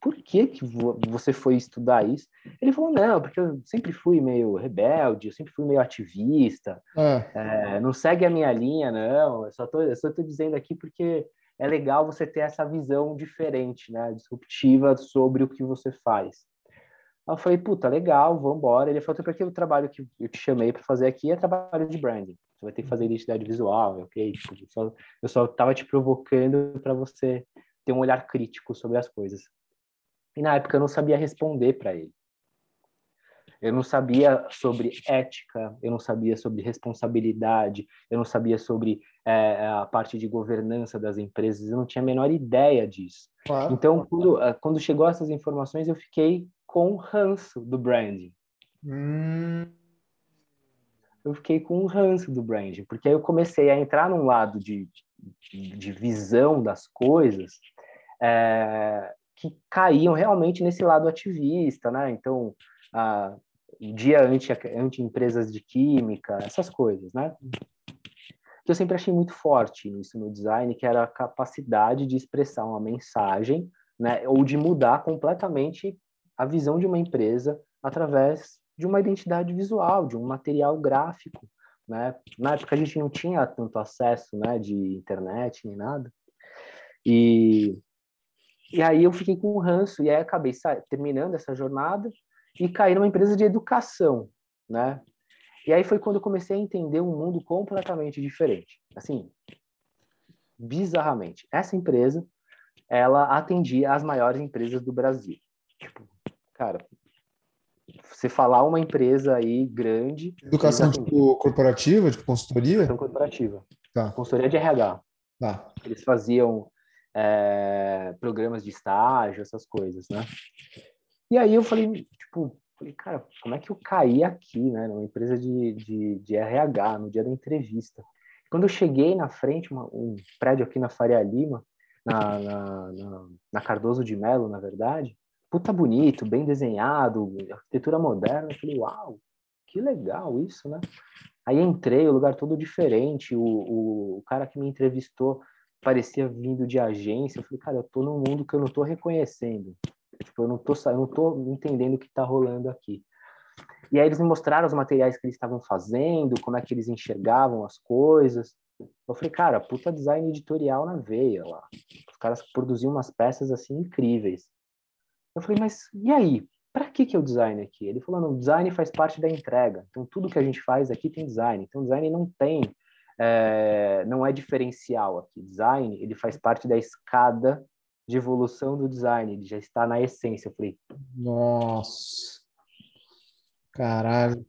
por que, que você foi estudar isso? Ele falou, não, porque eu sempre fui meio rebelde, eu sempre fui meio ativista, é. É, não segue a minha linha, não, eu só tô, eu só tô dizendo aqui porque é legal você ter essa visão diferente, né, disruptiva sobre o que você faz. Aí eu falei, puta, legal, vamos embora. Ele falou, porque o trabalho que eu te chamei para fazer aqui é trabalho de branding. Você vai ter que fazer identidade visual, ok? Tipo, eu só, eu só tava te provocando para você ter um olhar crítico sobre as coisas. E na época eu não sabia responder para ele. Eu não sabia sobre ética, eu não sabia sobre responsabilidade, eu não sabia sobre é, a parte de governança das empresas, eu não tinha a menor ideia disso. Claro. Então, quando, é, quando chegou essas informações, eu fiquei com ranço do branding. Hum. Eu fiquei com o ranço do branding, porque aí eu comecei a entrar num lado de, de visão das coisas é, que caíam realmente nesse lado ativista, né? Então, a dia anti, anti empresas de química, essas coisas, né? Que eu sempre achei muito forte nisso no design, que era a capacidade de expressar uma mensagem, né? Ou de mudar completamente a visão de uma empresa através de uma identidade visual, de um material gráfico, né? Na época a gente não tinha tanto acesso, né, de internet nem nada. E e aí eu fiquei com um ranço, e aí acabei terminando essa jornada e caí numa empresa de educação, né? E aí foi quando eu comecei a entender um mundo completamente diferente. Assim, bizarramente. Essa empresa, ela atendia as maiores empresas do Brasil. Tipo, cara, você falar uma empresa aí grande... Educação tipo, corporativa, tipo consultoria? Educação corporativa. Tá. Consultoria de RH. Tá. Eles faziam é, programas de estágio, essas coisas, né? E aí eu falei, tipo, falei, cara, como é que eu caí aqui, né, numa empresa de, de, de RH, no dia da entrevista? Quando eu cheguei na frente, uma, um prédio aqui na Faria Lima, na, na, na, na Cardoso de Melo, na verdade, puta bonito, bem desenhado, arquitetura moderna, eu falei, uau, que legal isso, né? Aí entrei, o lugar todo diferente, o, o, o cara que me entrevistou parecia vindo de agência. Eu falei, cara, eu tô num mundo que eu não tô reconhecendo. Tipo, eu não tô, eu não tô entendendo o que tá rolando aqui. E aí eles me mostraram os materiais que eles estavam fazendo, como é que eles enxergavam as coisas. Eu falei, cara, puta design editorial na veia lá. Os caras produziam umas peças assim incríveis. Eu falei, mas e aí? Para que que é o design aqui? Ele falou, não, design faz parte da entrega. Então tudo que a gente faz aqui tem design. Então design não tem é, não é diferencial aqui. Design, ele faz parte da escada de evolução do design, ele já está na essência. Eu falei, nossa, caralho.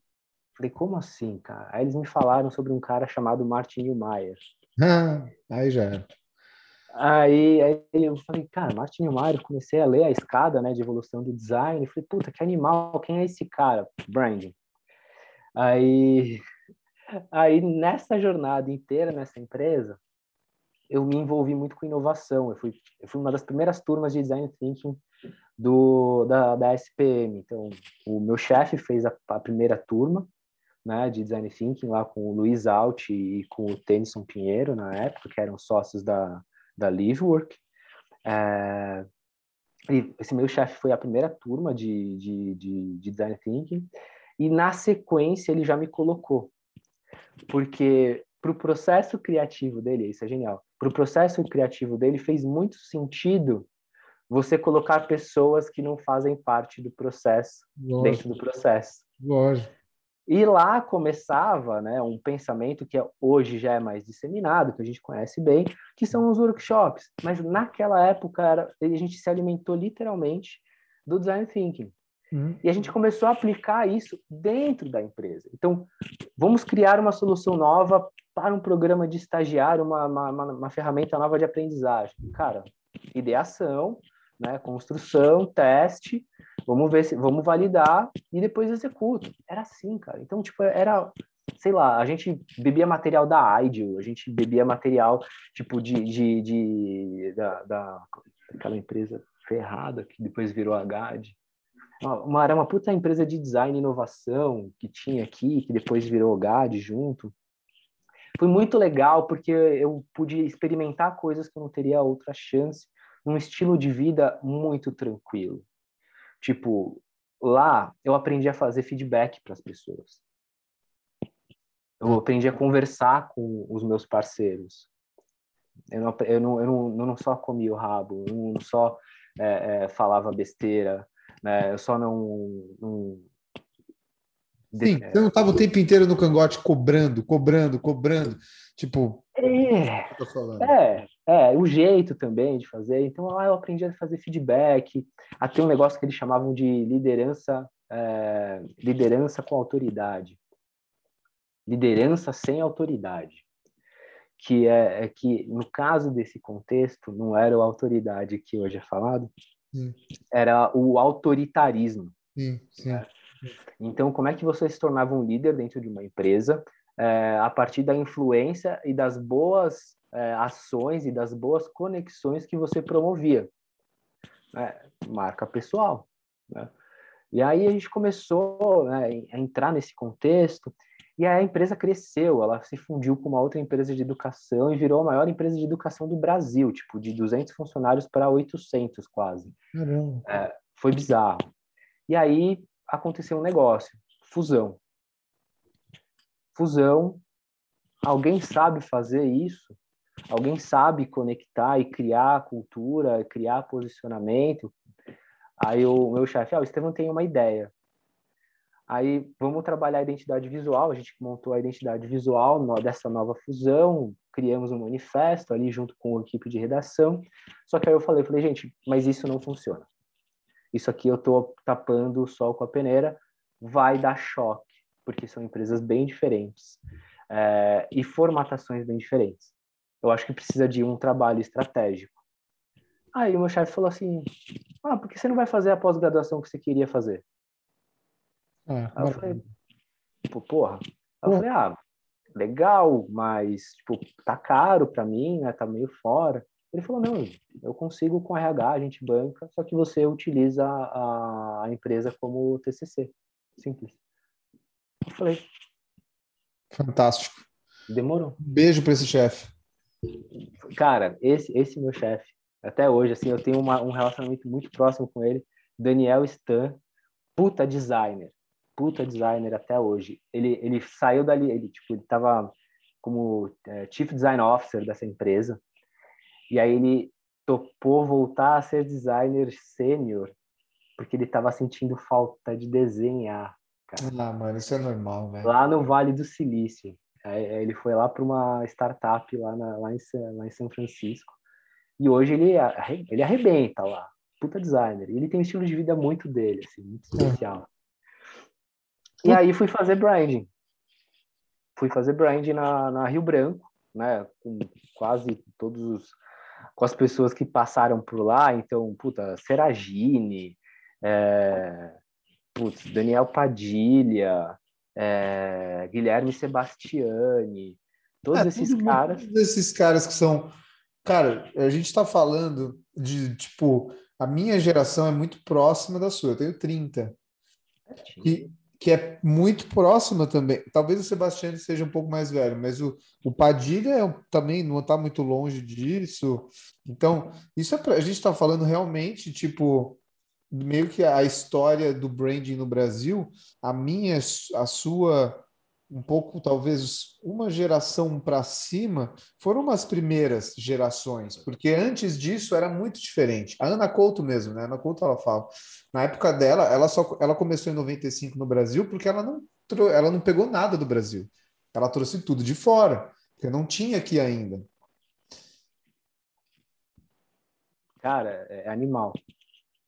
Falei, como assim, cara? Aí eles me falaram sobre um cara chamado Martin Niemeyer. Ah, aí já era. Aí, aí eu falei, cara, Martin Niemeyer, comecei a ler a escada, né, de evolução do design, falei, puta, que animal, quem é esse cara? Branding. Aí Aí, nessa jornada inteira, nessa empresa, eu me envolvi muito com inovação. Eu fui, eu fui uma das primeiras turmas de Design Thinking do, da, da SPM. Então, o meu chefe fez a, a, primeira turma né, de Design Thinking lá com o Luiz Alt e com o Tennyson Pinheiro, na época, que eram sócios da, da Livework. É, e esse meu chefe foi a primeira turma de, de, de, de Design Thinking. E, na sequência, ele já me colocou porque para o processo criativo dele, isso é genial, para o processo criativo dele fez muito sentido você colocar pessoas que não fazem parte do processo Lógico. dentro do processo. Lógico. E lá começava né, um pensamento que hoje já é mais disseminado, que a gente conhece bem, que são os workshops. Mas naquela época era, a gente se alimentou literalmente do design thinking. Uhum. E a gente começou a aplicar isso dentro da empresa. Então, vamos criar uma solução nova para um programa de estagiário, uma, uma, uma ferramenta nova de aprendizagem. Cara, ideação, né, construção, teste, vamos ver se vamos validar e depois executo. Era assim, cara. Então, tipo, era sei lá, a gente bebia material da Ideal, a gente bebia material tipo de, de, de da, da aquela empresa ferrada que depois virou a GAD. Uma, era uma puta empresa de design e inovação que tinha aqui, que depois virou GAD junto. Foi muito legal porque eu pude experimentar coisas que eu não teria outra chance, num estilo de vida muito tranquilo. Tipo, lá eu aprendi a fazer feedback para as pessoas. Eu aprendi a conversar com os meus parceiros. Eu não, eu não, eu não, eu não só comia o rabo, eu não só é, é, falava besteira, né? Eu só não. não... Sim, você não estava o tempo inteiro no cangote cobrando, cobrando, cobrando. Tipo. É, é, é, o jeito também de fazer. Então lá eu aprendi a fazer feedback, a ter um negócio que eles chamavam de liderança, é, liderança com autoridade. Liderança sem autoridade que é, é, que no caso desse contexto não era a autoridade que hoje é falado, sim. era o autoritarismo. Sim, sim. Então, como é que você se tornava um líder dentro de uma empresa é, a partir da influência e das boas é, ações e das boas conexões que você promovia? É, marca pessoal. Né? E aí a gente começou né, a entrar nesse contexto e a empresa cresceu, ela se fundiu com uma outra empresa de educação e virou a maior empresa de educação do Brasil, tipo, de 200 funcionários para 800 quase. É, foi bizarro. E aí aconteceu um negócio, fusão. Fusão, alguém sabe fazer isso? Alguém sabe conectar e criar cultura, criar posicionamento? Aí o meu chefe, ah, o Estevam tem uma ideia. Aí vamos trabalhar a identidade visual, a gente montou a identidade visual dessa nova fusão, criamos um manifesto ali junto com a equipe de redação. Só que aí eu falei, falei, gente, mas isso não funciona. Isso aqui eu estou tapando o sol com a peneira, vai dar choque, porque são empresas bem diferentes é, e formatações bem diferentes. Eu acho que precisa de um trabalho estratégico. Aí o meu chefe falou assim: Ah, por que você não vai fazer a pós-graduação que você queria fazer? É, aí eu falei, tipo, porra. Aí eu falei, ah, legal, mas, tipo, tá caro para mim, né? Tá meio fora. Ele falou, não, eu consigo com RH, a gente banca, só que você utiliza a, a empresa como TCC. Simples. Eu falei. Fantástico. Demorou. Beijo para esse chefe. Cara, esse, esse meu chefe, até hoje, assim, eu tenho uma, um relacionamento muito próximo com ele. Daniel Stan, puta designer puta designer até hoje. Ele, ele saiu dali, ele, tipo, ele tava como é, Chief Design Officer dessa empresa, e aí ele topou voltar a ser designer sênior, porque ele estava sentindo falta de desenhar. Cara. Ah, mano, isso é normal, velho. Lá no Vale do Silício. Aí, ele foi lá para uma startup lá, na, lá, em, lá em São Francisco. E hoje ele, ele arrebenta lá. Puta designer. E ele tem um estilo de vida muito dele, assim, muito especial. E aí fui fazer branding. Fui fazer branding na, na Rio Branco, né? Com quase todos os, com as pessoas que passaram por lá. Então, puta, Seragine, é, putz, Daniel Padilha, é, Guilherme Sebastiani, todos é, esses caras. Todos esses caras que são. Cara, a gente está falando de, tipo, a minha geração é muito próxima da sua, eu tenho 30. E, que é muito próxima também. Talvez o Sebastião seja um pouco mais velho, mas o, o Padilha é, também não está muito longe disso. Então, isso é pra, a gente está falando realmente, tipo, meio que a história do branding no Brasil, a minha, a sua um pouco, talvez, uma geração para cima, foram umas primeiras gerações, porque antes disso era muito diferente. A Ana Couto mesmo, né? A Ana Couto, ela fala, na época dela, ela só ela começou em 95 no Brasil porque ela não, ela não pegou nada do Brasil. Ela trouxe tudo de fora, porque não tinha aqui ainda. Cara, é animal.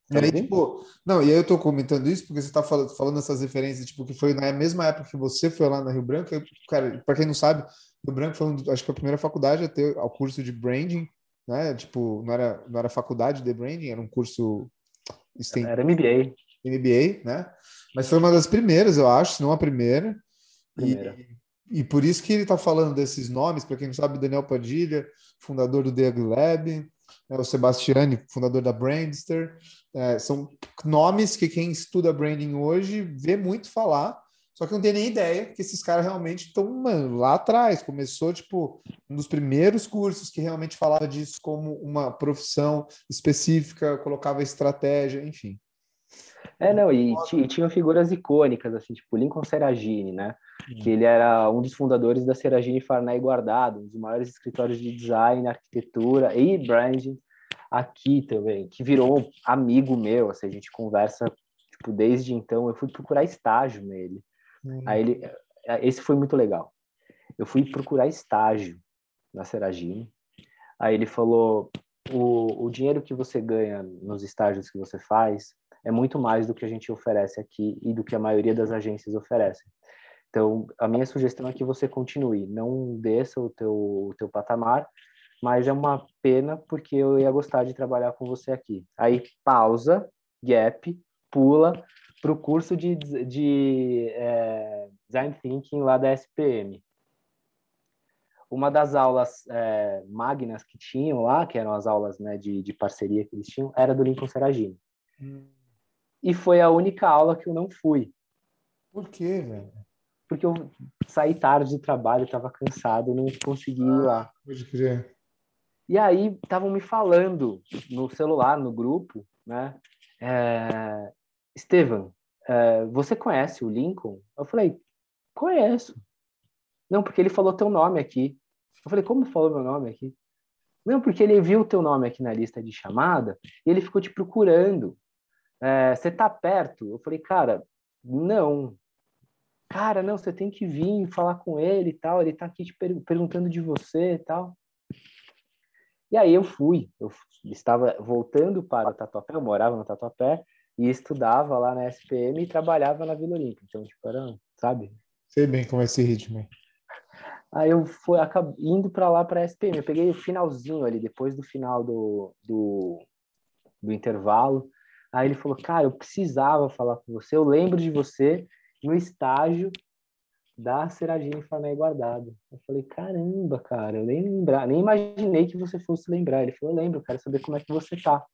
E aí, tipo, não, e aí eu tô comentando isso porque você tá falando, falando essas referências, tipo, que foi na mesma época que você foi lá na Rio Branco. Eu, cara, para quem não sabe, Rio Branco foi, um, acho que a primeira faculdade a ter o curso de branding, né? Tipo, não era, não era faculdade de branding, era um curso. Era MBA. MBA, né? Mas foi uma das primeiras, eu acho, se não a primeira. primeira. E, e por isso que ele está falando desses nomes, para quem não sabe, Daniel Padilha, fundador do The Lab, o Sebastiani, fundador da Brandster, é, são nomes que quem estuda branding hoje vê muito falar, só que não tem nem ideia que esses caras realmente estão lá atrás. Começou, tipo, um dos primeiros cursos que realmente falava disso como uma profissão específica, colocava estratégia, enfim. É, não, e, e tinham figuras icônicas, assim, tipo Lincoln Seragini, né? Que ele era um dos fundadores da Seragini Farnay Guardado, um dos maiores escritórios de design, arquitetura e branding aqui também, que virou amigo meu, assim, a gente conversa, tipo, desde então, eu fui procurar estágio nele. Hum. Aí ele, esse foi muito legal. Eu fui procurar estágio na Seragini, aí ele falou, o, o dinheiro que você ganha nos estágios que você faz é muito mais do que a gente oferece aqui e do que a maioria das agências oferecem. Então, a minha sugestão é que você continue, não desça o teu, o teu patamar, mas é uma pena porque eu ia gostar de trabalhar com você aqui. Aí, pausa, gap, pula para o curso de, de é, Design Thinking lá da SPM. Uma das aulas é, magnas que tinham lá, que eram as aulas né, de, de parceria que eles tinham, era do Lincoln Seragini. Hum. E foi a única aula que eu não fui. Por quê, velho? Porque eu saí tarde do trabalho, estava cansado, não consegui ir lá. Ah. E aí estavam me falando no celular, no grupo, né? É, Estevam, é, você conhece o Lincoln? Eu falei, conheço. Não, porque ele falou teu nome aqui. Eu falei, como falou meu nome aqui? Não, porque ele viu teu nome aqui na lista de chamada e ele ficou te procurando é, você tá perto? Eu falei, cara, não. Cara, não, você tem que vir falar com ele e tal, ele tá aqui te per perguntando de você e tal. E aí eu fui, eu estava voltando para o Tatuapé, eu morava no Tatuapé e estudava lá na SPM e trabalhava na Vila Olímpia. Então, tipo, era, sabe? Sei bem como é esse ritmo. Aí eu fui indo para lá para a SPM. Eu peguei o finalzinho ali, depois do final do, do, do intervalo. Aí ele falou, cara, eu precisava falar com você, eu lembro de você no estágio da Seragine Farnay Guardado. Eu falei, caramba, cara, eu nem lembrar, nem imaginei que você fosse lembrar. Ele falou, eu lembro, quero saber como é que você tá.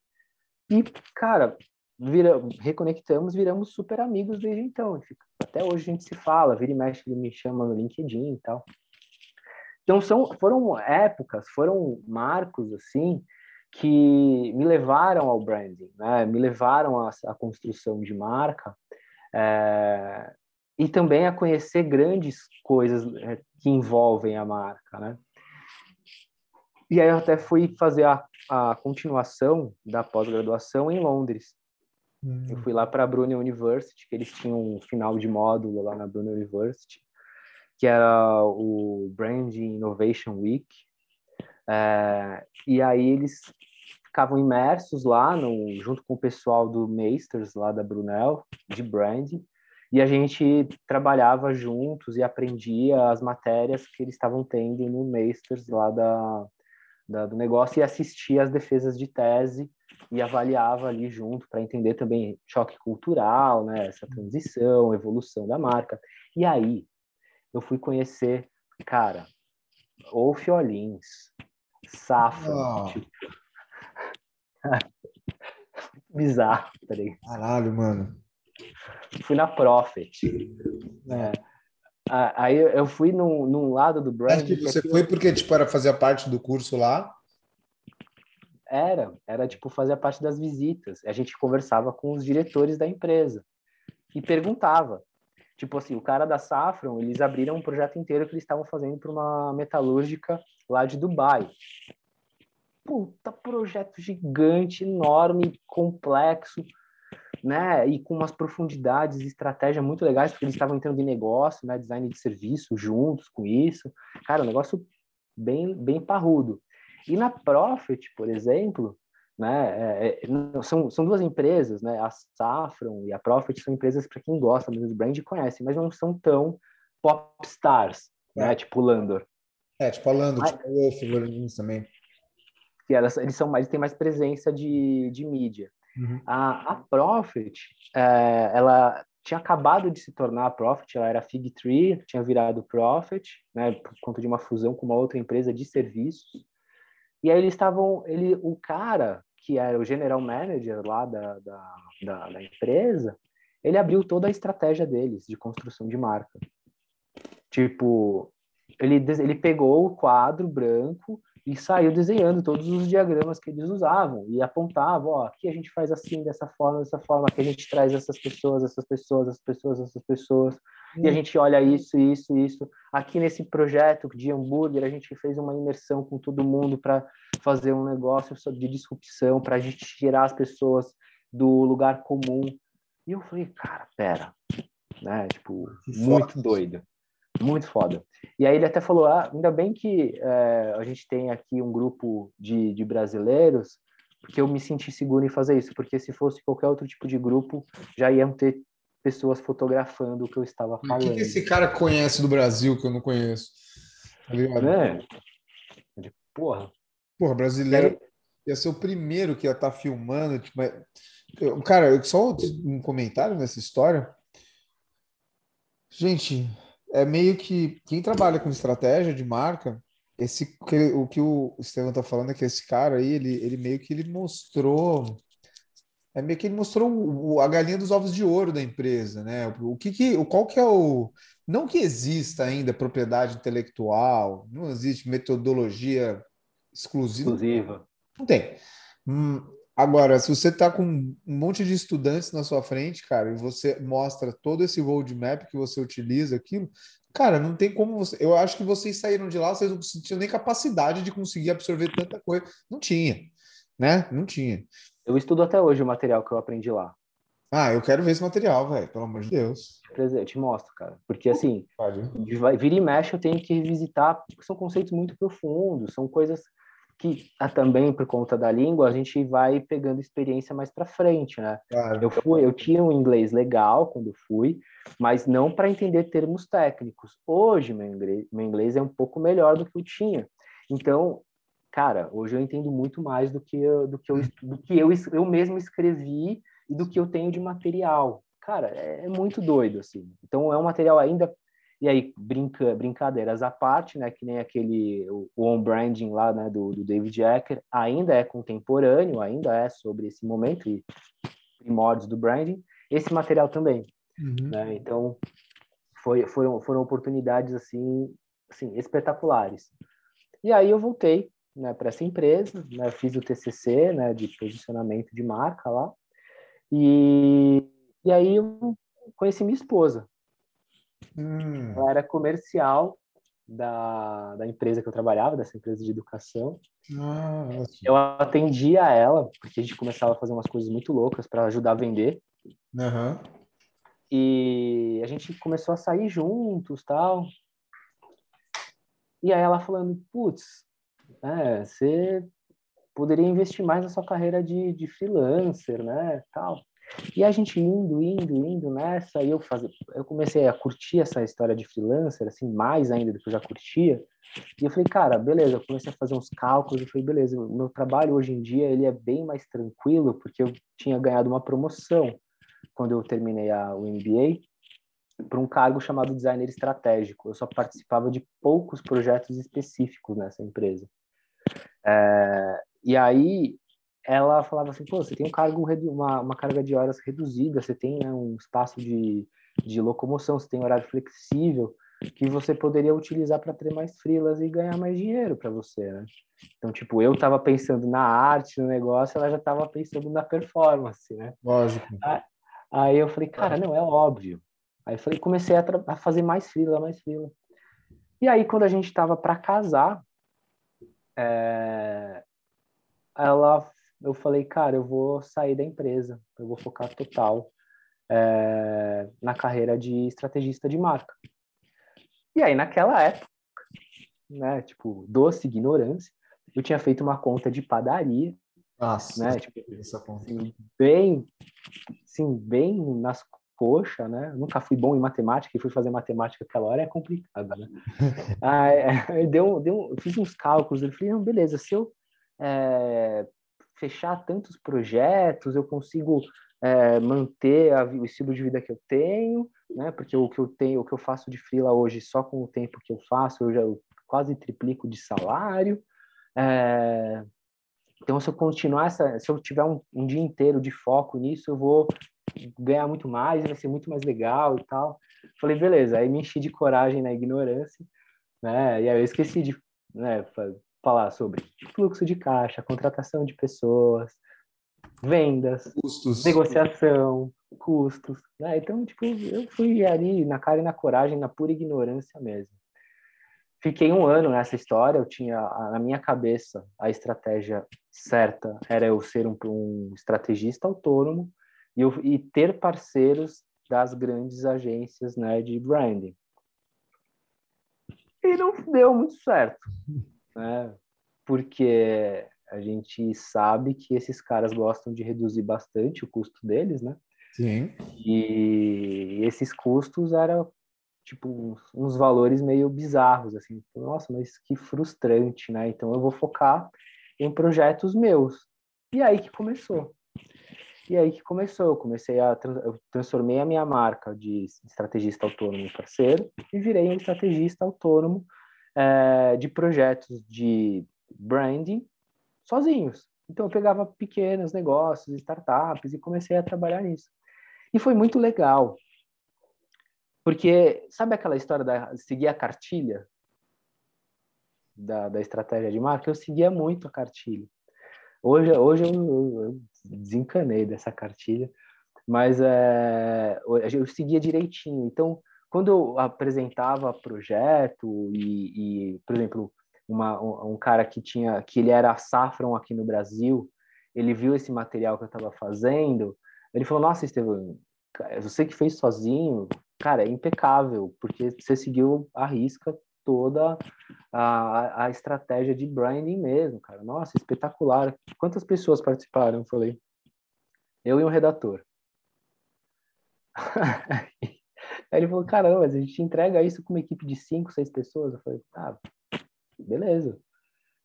E, cara, vira, reconectamos, viramos super amigos desde então. Até hoje a gente se fala, vira e mexe, ele me chama no LinkedIn e tal. Então são, foram épocas, foram marcos assim que me levaram ao branding, né? me levaram à, à construção de marca é, e também a conhecer grandes coisas é, que envolvem a marca. Né? E aí eu até fui fazer a, a continuação da pós-graduação em Londres. Hum. Eu fui lá para a Brunel University, que eles tinham um final de módulo lá na Brunel University, que era o Branding Innovation Week, é, e aí eles ficavam imersos lá, no, junto com o pessoal do Meisters, lá da Brunel, de branding, e a gente trabalhava juntos e aprendia as matérias que eles estavam tendo no Meisters lá da, da, do negócio e assistia as defesas de tese e avaliava ali junto para entender também choque cultural, né, essa transição, evolução da marca. E aí eu fui conhecer, cara, ou Fiolins, Safra, oh. tipo, Bizarro, tá ligado? Caralho, mano. Fui na Profit. É. Aí eu fui num, num lado do brand. Acho que você que foi porque, tipo, era fazer parte do curso lá? Era, era tipo fazer parte das visitas. A gente conversava com os diretores da empresa e perguntava. Tipo assim, o cara da Safran, eles abriram um projeto inteiro que eles estavam fazendo para uma metalúrgica lá de Dubai puta projeto gigante, enorme, complexo, né? E com umas profundidades e estratégia muito legais, porque eles estavam entrando em negócio, né? Design de serviço juntos com isso. Cara, um negócio bem, bem parrudo. E na Profit, por exemplo, né? É, é, são, são duas empresas, né? A Safran e a Profit são empresas para quem gosta mesmo de brand conhece, mas não são tão pop stars, né? é. né? Tipo Landor. É, tipo a Landor, tipo o Wolf também. Que elas, eles são mais, têm mais presença de, de mídia. Uhum. A, a Profit, é, ela tinha acabado de se tornar a Profit, ela era Fig Tree, tinha virado Profit, né, por conta de uma fusão com uma outra empresa de serviços. E aí eles estavam, ele, o cara que era o general manager lá da, da, da, da empresa, ele abriu toda a estratégia deles de construção de marca. Tipo, ele, ele pegou o quadro branco e saiu desenhando todos os diagramas que eles usavam e apontava, ó, aqui a gente faz assim, dessa forma, dessa forma, aqui a gente traz essas pessoas, essas pessoas, essas pessoas, essas pessoas, e a hum. gente olha isso, isso, isso. Aqui nesse projeto de hambúrguer, a gente fez uma imersão com todo mundo para fazer um negócio de disrupção, para a gente tirar as pessoas do lugar comum. E eu falei, cara, pera, né? Tipo, muito doido. Muito foda. E aí ele até falou, ah, ainda bem que é, a gente tem aqui um grupo de, de brasileiros, porque eu me senti seguro em fazer isso, porque se fosse qualquer outro tipo de grupo, já iam ter pessoas fotografando o que eu estava falando. O que, que esse cara conhece do Brasil que eu não conheço? Tá ligado? É. Porra. Porra, brasileiro é. ia ser o primeiro que ia estar tá filmando. Tipo, cara, só um comentário nessa história. Gente, é meio que quem trabalha com estratégia de marca, esse o que o Estevam tá falando é que esse cara aí, ele, ele meio que ele mostrou é meio que ele mostrou o, a galinha dos ovos de ouro da empresa, né? O que, que o qual que é o não que exista ainda propriedade intelectual, não existe metodologia exclusiva. Exclusiva. Não tem. Hum, agora, se você está com um monte de estudantes na sua frente, cara, e você mostra todo esse roadmap que você utiliza, aquilo, cara, não tem como você. Eu acho que vocês saíram de lá, vocês não tinham nem capacidade de conseguir absorver tanta coisa. Não tinha, né? Não tinha. Eu estudo até hoje o material que eu aprendi lá. Ah, eu quero ver esse material, velho, pelo amor de Deus. Eu te mostro, cara. Porque, assim, vira e mexe eu tenho que revisitar, porque são conceitos muito profundos, são coisas que ah, também, por conta da língua, a gente vai pegando experiência mais para frente, né? Claro. Eu, fui, eu tinha um inglês legal quando fui, mas não para entender termos técnicos. Hoje, meu inglês, meu inglês é um pouco melhor do que eu tinha. Então, cara, hoje eu entendo muito mais do que eu, do que eu, do que eu, eu mesmo escrevi e do que eu tenho de material. Cara, é, é muito doido, assim. Então, é um material ainda... E aí, brinca, brincadeiras à parte, né? Que nem aquele... O, o on-branding lá, né? Do, do David Ecker. Ainda é contemporâneo, ainda é sobre esse momento e primórdios do branding. Esse material também. Uhum. Né? Então, foi, foram, foram oportunidades, assim, assim, espetaculares. E aí eu voltei né, para essa empresa, né, fiz o TCC, né, de posicionamento de marca lá, e, e aí eu conheci minha esposa. Hum. Ela era comercial da, da empresa que eu trabalhava, dessa empresa de educação. Ah, eu atendia ela, porque a gente começava a fazer umas coisas muito loucas para ajudar a vender. Uhum. E a gente começou a sair juntos, tal. E aí ela falando, putz, é, você poderia investir mais na sua carreira de, de freelancer, né, tal. E a gente indo, indo, indo nessa, e eu faz... eu comecei a curtir essa história de freelancer, assim, mais ainda do que eu já curtia. E eu falei, cara, beleza, eu comecei a fazer uns cálculos, eu falei, beleza, meu trabalho hoje em dia, ele é bem mais tranquilo, porque eu tinha ganhado uma promoção quando eu terminei a, o MBA, para um cargo chamado designer estratégico. Eu só participava de poucos projetos específicos nessa empresa. É, e aí ela falava assim, pô, você tem um cargo, uma, uma carga de horas reduzida, você tem né, um espaço de, de locomoção, você tem horário flexível, que você poderia utilizar para ter mais frilas e ganhar mais dinheiro para você, né? Então, tipo, eu estava pensando na arte, no negócio, ela já estava pensando na performance, né? Lógico. Aí eu falei, cara, não, é óbvio. Aí eu falei, comecei a, a fazer mais frila, mais frila. E aí, quando a gente estava para casar, é, ela, eu falei, cara, eu vou sair da empresa, eu vou focar total é, na carreira de estrategista de marca. E aí, naquela época, né, tipo, doce ignorância, eu tinha feito uma conta de padaria Nossa, né? Tipo, assim, bem, sim, bem nas coxas, né? Nunca fui bom em matemática e fui fazer matemática aquela hora é complicado, né? aí, deu, deu, fiz uns cálculos, eu falei, não, beleza, se eu é, fechar tantos projetos, eu consigo é, manter a, o estilo de vida que eu tenho, né? Porque o que eu tenho, o que eu faço de freela hoje, só com o tempo que eu faço, eu já quase triplico de salário. É, então, se eu continuar essa, se eu tiver um, um, dia inteiro de foco nisso, eu vou ganhar muito mais, vai ser muito mais legal e tal. Falei, beleza. Aí me enchi de coragem na ignorância, né? E aí eu esqueci de né, falar sobre fluxo de caixa, contratação de pessoas, vendas, custos. negociação, custos. Né? Então, tipo, eu fui ali na cara e na coragem, na pura ignorância mesmo. Fiquei um ano nessa história, eu tinha na minha cabeça a estratégia certa era eu ser um, um estrategista autônomo e, eu, e, ter parceiros das grandes agências né, de branding. E não deu muito certo, né? porque a gente sabe que esses caras gostam de reduzir bastante o custo deles, né? Sim. E esses custos eram tipo uns, valores meio bizarros assim nossa mas que frustrante né então eu vou focar em projetos meus e aí que começou e aí que começou eu comecei a eu transformei a minha marca de estrategista autônomo em parceiro e virei um estrategista autônomo é, de projetos de branding sozinhos então eu pegava pequenos negócios startups e comecei a trabalhar nisso e foi muito legal porque sabe aquela história da seguir a cartilha da, da estratégia de marca? Eu seguia muito a cartilha. Hoje, hoje eu, eu, eu desencanei dessa cartilha, mas é, eu seguia direitinho. Então, quando eu apresentava projeto e, e por exemplo, uma, um, cara que tinha que ele era Safran aqui no Brasil, ele viu esse material que eu estava fazendo, ele falou: Nossa, Estevam, você que fez sozinho, cara, é impecável, porque você seguiu a risca toda a, a estratégia de branding mesmo, cara. Nossa, espetacular. Quantas pessoas participaram? Eu falei, eu e um redator. Aí ele falou, caramba, mas a gente entrega isso com uma equipe de cinco, seis pessoas. Eu falei, tá, beleza.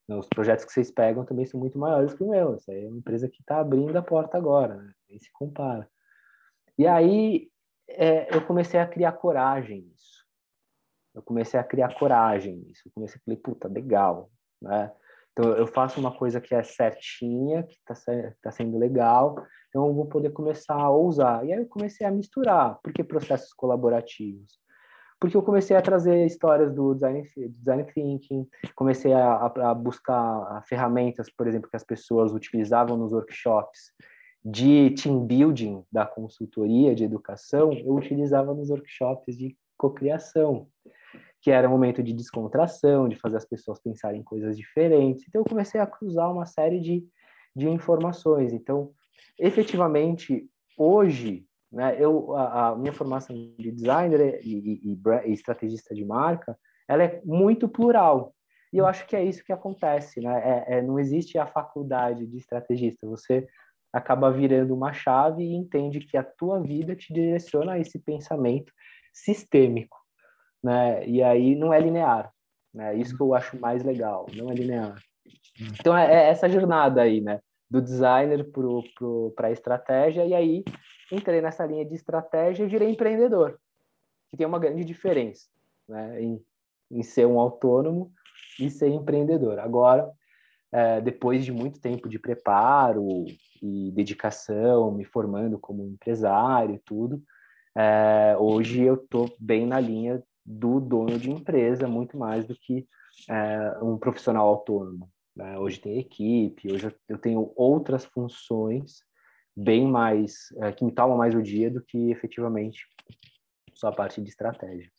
Os projetos que vocês pegam também são muito maiores que o meu. Essa aí é uma empresa que está abrindo a porta agora, né? nem se compara. E aí é, eu comecei a criar coragem nisso. Eu comecei a criar coragem nisso. Eu comecei a puta, legal, né? Então eu faço uma coisa que é certinha, que está tá sendo legal, então eu vou poder começar a ousar. E aí eu comecei a misturar. Por que processos colaborativos? Porque eu comecei a trazer histórias do design, design thinking, comecei a, a buscar ferramentas, por exemplo, que as pessoas utilizavam nos workshops de team building da consultoria de educação, eu utilizava nos workshops de cocriação, que era um momento de descontração, de fazer as pessoas pensarem em coisas diferentes. Então, eu comecei a cruzar uma série de, de informações. Então, efetivamente, hoje, né, eu, a, a minha formação de designer e, e, e, estrategista de marca, ela é muito plural. E eu acho que é isso que acontece, né? É, é, não existe a faculdade de estrategista. Você acaba virando uma chave e entende que a tua vida te direciona a esse pensamento sistêmico, né? E aí não é linear, né? Isso que eu acho mais legal, não é linear. Então é, é essa jornada aí, né? Do designer para a estratégia e aí entrei nessa linha de estratégia e virei empreendedor, que tem uma grande diferença, né? Em, em ser um autônomo e ser empreendedor. Agora é, depois de muito tempo de preparo e dedicação, me formando como empresário e tudo, é, hoje eu estou bem na linha do dono de empresa, muito mais do que é, um profissional autônomo. Né? Hoje tem equipe, hoje eu tenho outras funções bem mais, é, que me tomam mais o dia do que efetivamente só a parte de estratégia.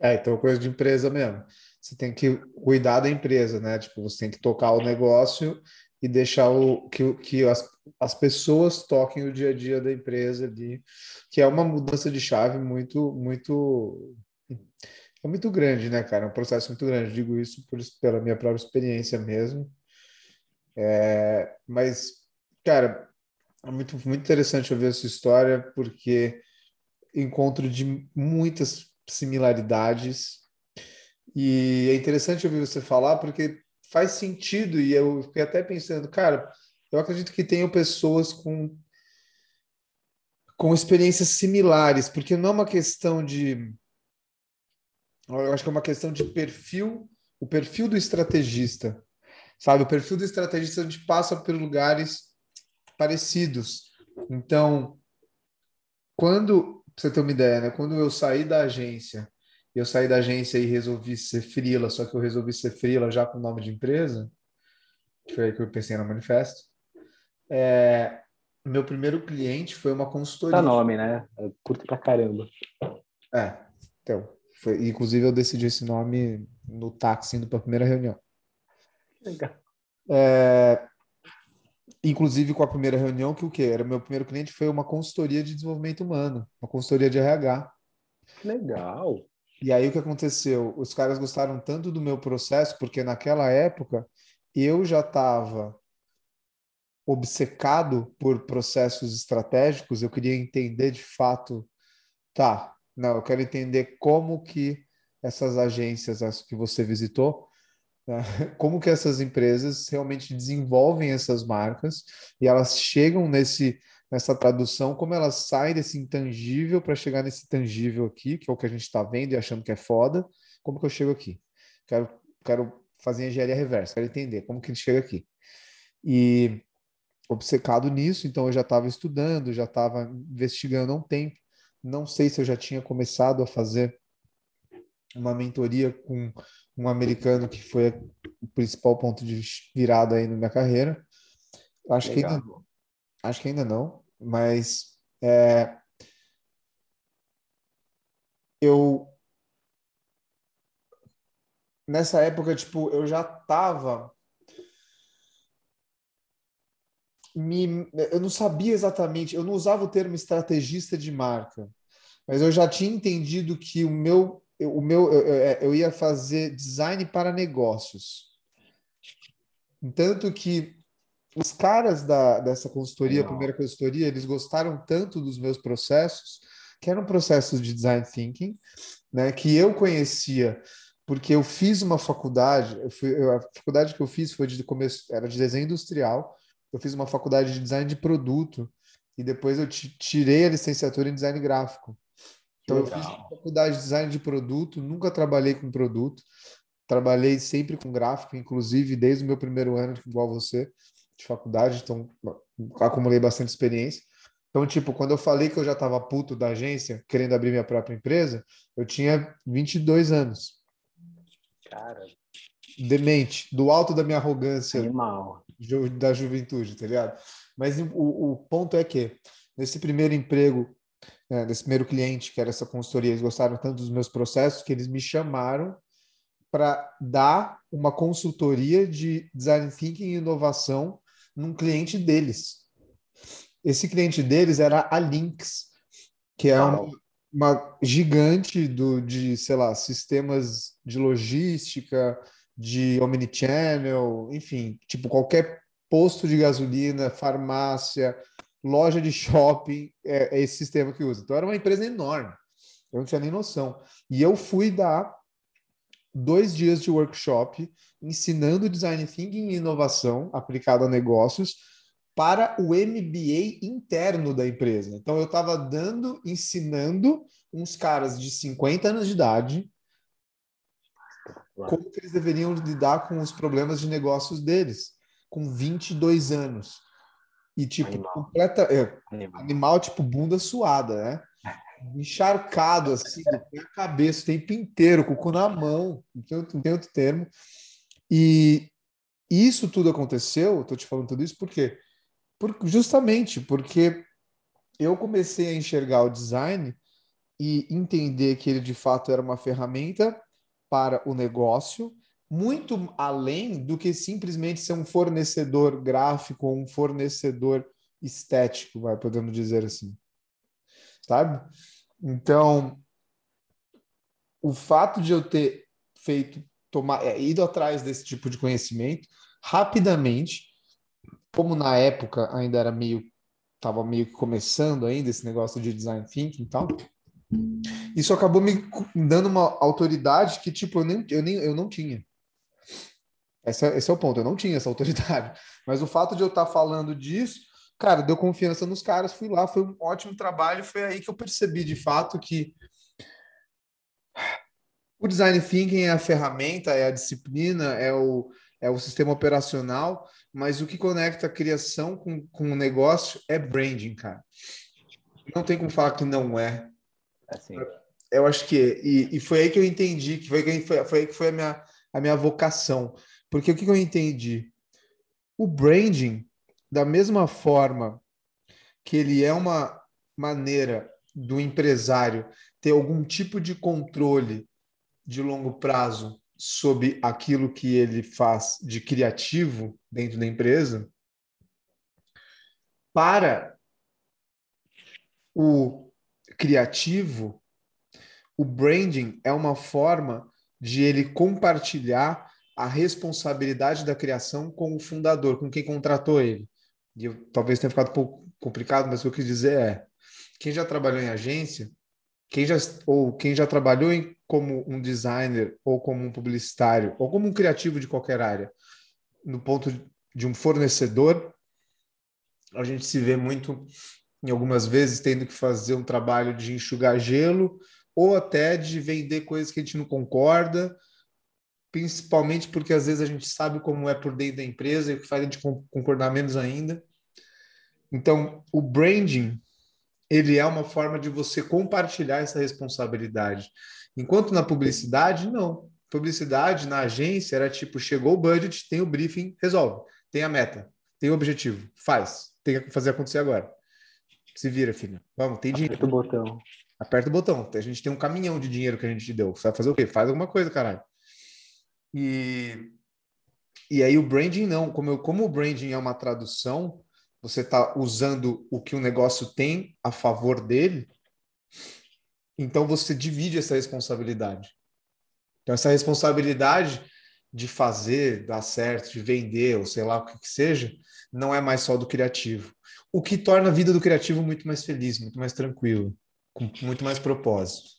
É, então coisa de empresa mesmo. Você tem que cuidar da empresa, né? Tipo, você tem que tocar o negócio e deixar o, que, que as, as pessoas toquem o dia a dia da empresa ali, que é uma mudança de chave muito, muito é muito grande, né, cara? É um processo muito grande. digo isso por, pela minha própria experiência mesmo. É, mas, cara, é muito, muito interessante ouvir essa história, porque encontro de muitas similaridades. E é interessante ouvir você falar, porque faz sentido, e eu fiquei até pensando, cara, eu acredito que tenham pessoas com com experiências similares, porque não é uma questão de. Eu acho que é uma questão de perfil, o perfil do estrategista. Sabe, o perfil do estrategista a gente passa por lugares parecidos. Então, quando, pra você ter uma ideia, né? Quando eu saí da agência, eu saí da agência e resolvi ser frila, só que eu resolvi ser frila já com nome de empresa, que foi aí que eu pensei no manifesto. É, meu primeiro cliente foi uma consultoria. Tá nome, né? Eu curto pra caramba. É, então. Foi, inclusive, eu decidi esse nome no táxi indo para a primeira reunião. Legal. É, inclusive, com a primeira reunião, que o quê? Era meu primeiro cliente foi uma consultoria de desenvolvimento humano, uma consultoria de RH. Legal. E aí, o que aconteceu? Os caras gostaram tanto do meu processo, porque naquela época eu já estava obcecado por processos estratégicos, eu queria entender de fato, tá, não, eu quero entender como que essas agências as que você visitou, né, como que essas empresas realmente desenvolvem essas marcas e elas chegam nesse nessa tradução, como elas saem desse intangível para chegar nesse tangível aqui, que é o que a gente está vendo e achando que é foda, como que eu chego aqui? Quero, quero fazer engenharia reversa, quero entender como que a gente chega aqui. E obcecado nisso, então eu já estava estudando, já estava investigando há um tempo. Não sei se eu já tinha começado a fazer uma mentoria com um americano que foi o principal ponto de virada aí na minha carreira. Acho Legal. que ainda não. Acho que ainda não, mas é, eu nessa época, tipo, eu já estava me, eu não sabia exatamente, eu não usava o termo estrategista de marca, mas eu já tinha entendido que o meu, o meu eu, eu ia fazer design para negócios. Tanto que os caras da, dessa consultoria, primeira consultoria, eles gostaram tanto dos meus processos, que eram processos de design thinking, né, que eu conhecia porque eu fiz uma faculdade, eu fui, a faculdade que eu fiz foi de começo, era de desenho industrial, eu fiz uma faculdade de design de produto e depois eu tirei a licenciatura em design gráfico. Então eu fiz uma faculdade de design de produto, nunca trabalhei com produto, trabalhei sempre com gráfico, inclusive desde o meu primeiro ano, igual você, de faculdade, então acumulei bastante experiência. Então, tipo, quando eu falei que eu já estava puto da agência, querendo abrir minha própria empresa, eu tinha 22 anos. Cara. Demente, do alto da minha arrogância. Animal da juventude, tá ligado? Mas o, o ponto é que, nesse primeiro emprego, né, desse primeiro cliente, que era essa consultoria, eles gostaram tanto dos meus processos que eles me chamaram para dar uma consultoria de design thinking e inovação num cliente deles. Esse cliente deles era a Lynx, que é uma, uma gigante do, de, sei lá, sistemas de logística, de omnichannel, enfim, tipo qualquer posto de gasolina, farmácia, loja de shopping, é, é, esse sistema que usa. Então era uma empresa enorme, eu não tinha nem noção. E eu fui dar dois dias de workshop ensinando design thinking e inovação aplicado a negócios para o MBA interno da empresa. Então eu estava dando, ensinando uns caras de 50 anos de idade como que eles deveriam lidar com os problemas de negócios deles, com 22 anos. E, tipo, animal. completa. É, animal. animal. tipo, bunda suada, né? Encharcado, assim, a cabeça o tempo inteiro, com o cu na mão, não tem, não tem outro termo. E isso tudo aconteceu, tô te falando tudo isso, por quê? Por, justamente porque eu comecei a enxergar o design e entender que ele de fato era uma ferramenta para o negócio, muito além do que simplesmente ser um fornecedor gráfico ou um fornecedor estético, vai podemos dizer assim. Sabe? Então, o fato de eu ter feito tomar é, ido atrás desse tipo de conhecimento rapidamente como na época ainda era meio estava meio que começando ainda esse negócio de design thinking e tal, isso acabou me dando uma autoridade que tipo eu nem eu nem eu não tinha. Esse é, esse é o ponto, eu não tinha essa autoridade. Mas o fato de eu estar falando disso, cara, deu confiança nos caras, fui lá, foi um ótimo trabalho, foi aí que eu percebi de fato que o design thinking é a ferramenta, é a disciplina, é o, é o sistema operacional, mas o que conecta a criação com, com o negócio é branding, cara. Não tem como falar que não é. Assim. Eu acho que. E, e foi aí que eu entendi, que foi, foi, foi aí que foi a minha, a minha vocação. Porque o que, que eu entendi? O branding, da mesma forma que ele é uma maneira do empresário ter algum tipo de controle de longo prazo sobre aquilo que ele faz de criativo dentro da empresa, para o criativo, o branding é uma forma de ele compartilhar a responsabilidade da criação com o fundador, com quem contratou ele. E eu, talvez tenha ficado um pouco complicado, mas o que eu quis dizer é: quem já trabalhou em agência quem já, ou quem já trabalhou em, como um designer, ou como um publicitário, ou como um criativo de qualquer área, no ponto de um fornecedor, a gente se vê muito, em algumas vezes, tendo que fazer um trabalho de enxugar gelo, ou até de vender coisas que a gente não concorda, principalmente porque às vezes a gente sabe como é por dentro da empresa e o que faz a gente concordar menos ainda. Então, o branding ele é uma forma de você compartilhar essa responsabilidade. Enquanto na publicidade, não. Publicidade na agência era tipo: chegou o budget, tem o briefing, resolve. Tem a meta, tem o objetivo, faz. Tem que fazer acontecer agora. Se vira, filho. Vamos, tem dinheiro. Aperta o botão. Aperta o botão. A gente tem um caminhão de dinheiro que a gente te deu. Você vai fazer o quê? Faz alguma coisa, caralho. E, e aí o branding não. Como, eu, como o branding é uma tradução, você está usando o que o negócio tem a favor dele, então você divide essa responsabilidade. Então, essa responsabilidade de fazer, dar certo, de vender, ou sei lá o que, que seja, não é mais só do criativo. O que torna a vida do criativo muito mais feliz, muito mais tranquilo, com muito mais propósito.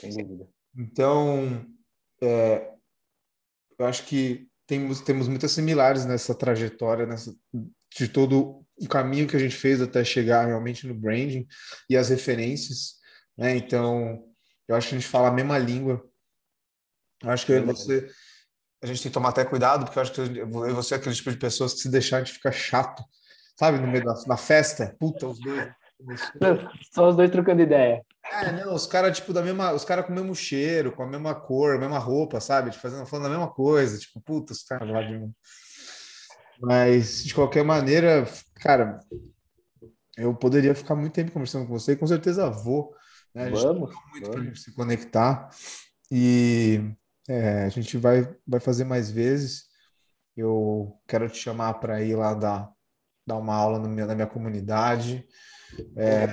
Sem dúvida. Então, é, eu acho que temos, temos muitas similares nessa trajetória, nessa, de todo o caminho que a gente fez até chegar realmente no branding e as referências, né? Então, eu acho que a gente fala a mesma língua. Eu acho que eu você, a gente tem que tomar até cuidado, porque eu acho que eu você é aquele tipo de pessoas que se deixar a gente fica chato, sabe? No meio da, da festa, puta, os dois. Só os dois trocando ideia. É, não, os caras, tipo, da mesma. Os caras com o mesmo cheiro, com a mesma cor, a mesma roupa, sabe? Tipo, fazendo, falando a mesma coisa. Tipo, puta, os caras lá de. Mas, de qualquer maneira, cara, eu poderia ficar muito tempo conversando com você e com certeza vou. Né? A gente vamos, muito para a gente se conectar e é, a gente vai, vai fazer mais vezes. Eu quero te chamar para ir lá dar, dar uma aula meu, na minha comunidade. É,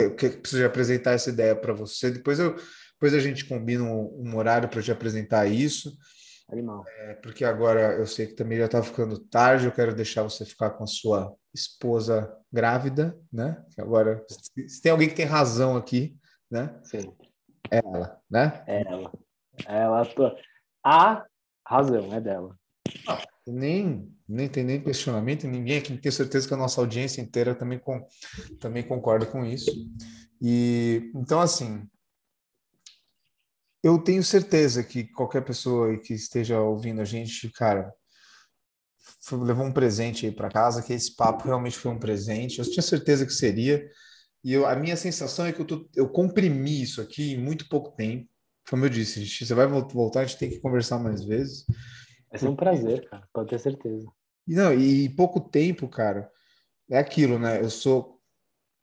eu preciso apresentar essa ideia para você. Depois, eu, depois a gente combina um, um horário para te apresentar isso. Animal. É, porque agora eu sei que também já está ficando tarde, eu quero deixar você ficar com a sua esposa grávida, né? Agora, se tem alguém que tem razão aqui, né? Sim. É ela, né? É ela. Ela, a razão é dela. Ah, nem, nem tem nem questionamento, ninguém aqui tem certeza que a nossa audiência inteira também, com, também concorda com isso. E então, assim, eu tenho certeza que qualquer pessoa que esteja ouvindo a gente, cara, levou um presente aí para casa, que esse papo realmente foi um presente. Eu tinha certeza que seria. E eu, a minha sensação é que eu, tô, eu comprimi isso aqui em muito pouco tempo. Como eu disse, você vai voltar, a gente tem que conversar mais vezes. Vai ser um prazer, cara, pode ter certeza. E, não, e pouco tempo, cara, é aquilo, né? Eu sou,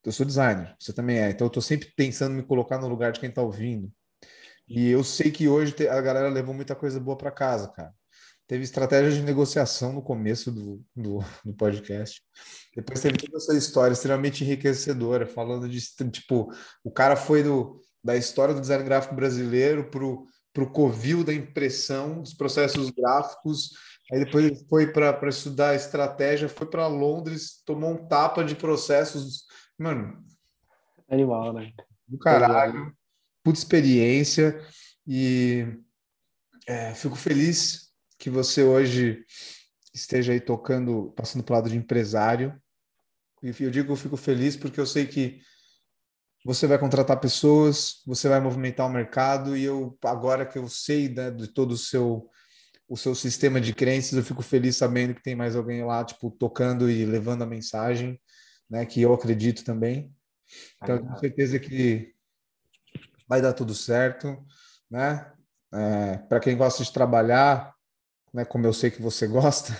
eu sou designer, você também é. Então eu tô sempre pensando em me colocar no lugar de quem tá ouvindo. E eu sei que hoje a galera levou muita coisa boa para casa, cara. Teve estratégia de negociação no começo do, do, do, podcast. Depois teve toda essa história extremamente enriquecedora, falando de tipo, o cara foi do, da história do design gráfico brasileiro para o Covil da impressão dos processos gráficos. Aí depois foi para estudar estratégia, foi para Londres, tomou um tapa de processos. Mano. Animal, né? Do caralho. Puta experiência. E é, fico feliz que você hoje esteja aí tocando, passando para o lado de empresário. E eu digo eu fico feliz porque eu sei que você vai contratar pessoas, você vai movimentar o mercado e eu agora que eu sei né, de todo o seu o seu sistema de crenças, eu fico feliz sabendo que tem mais alguém lá tipo tocando e levando a mensagem, né, que eu acredito também. Então, tenho certeza que vai dar tudo certo, né? É, Para quem gosta de trabalhar, né, como eu sei que você gosta,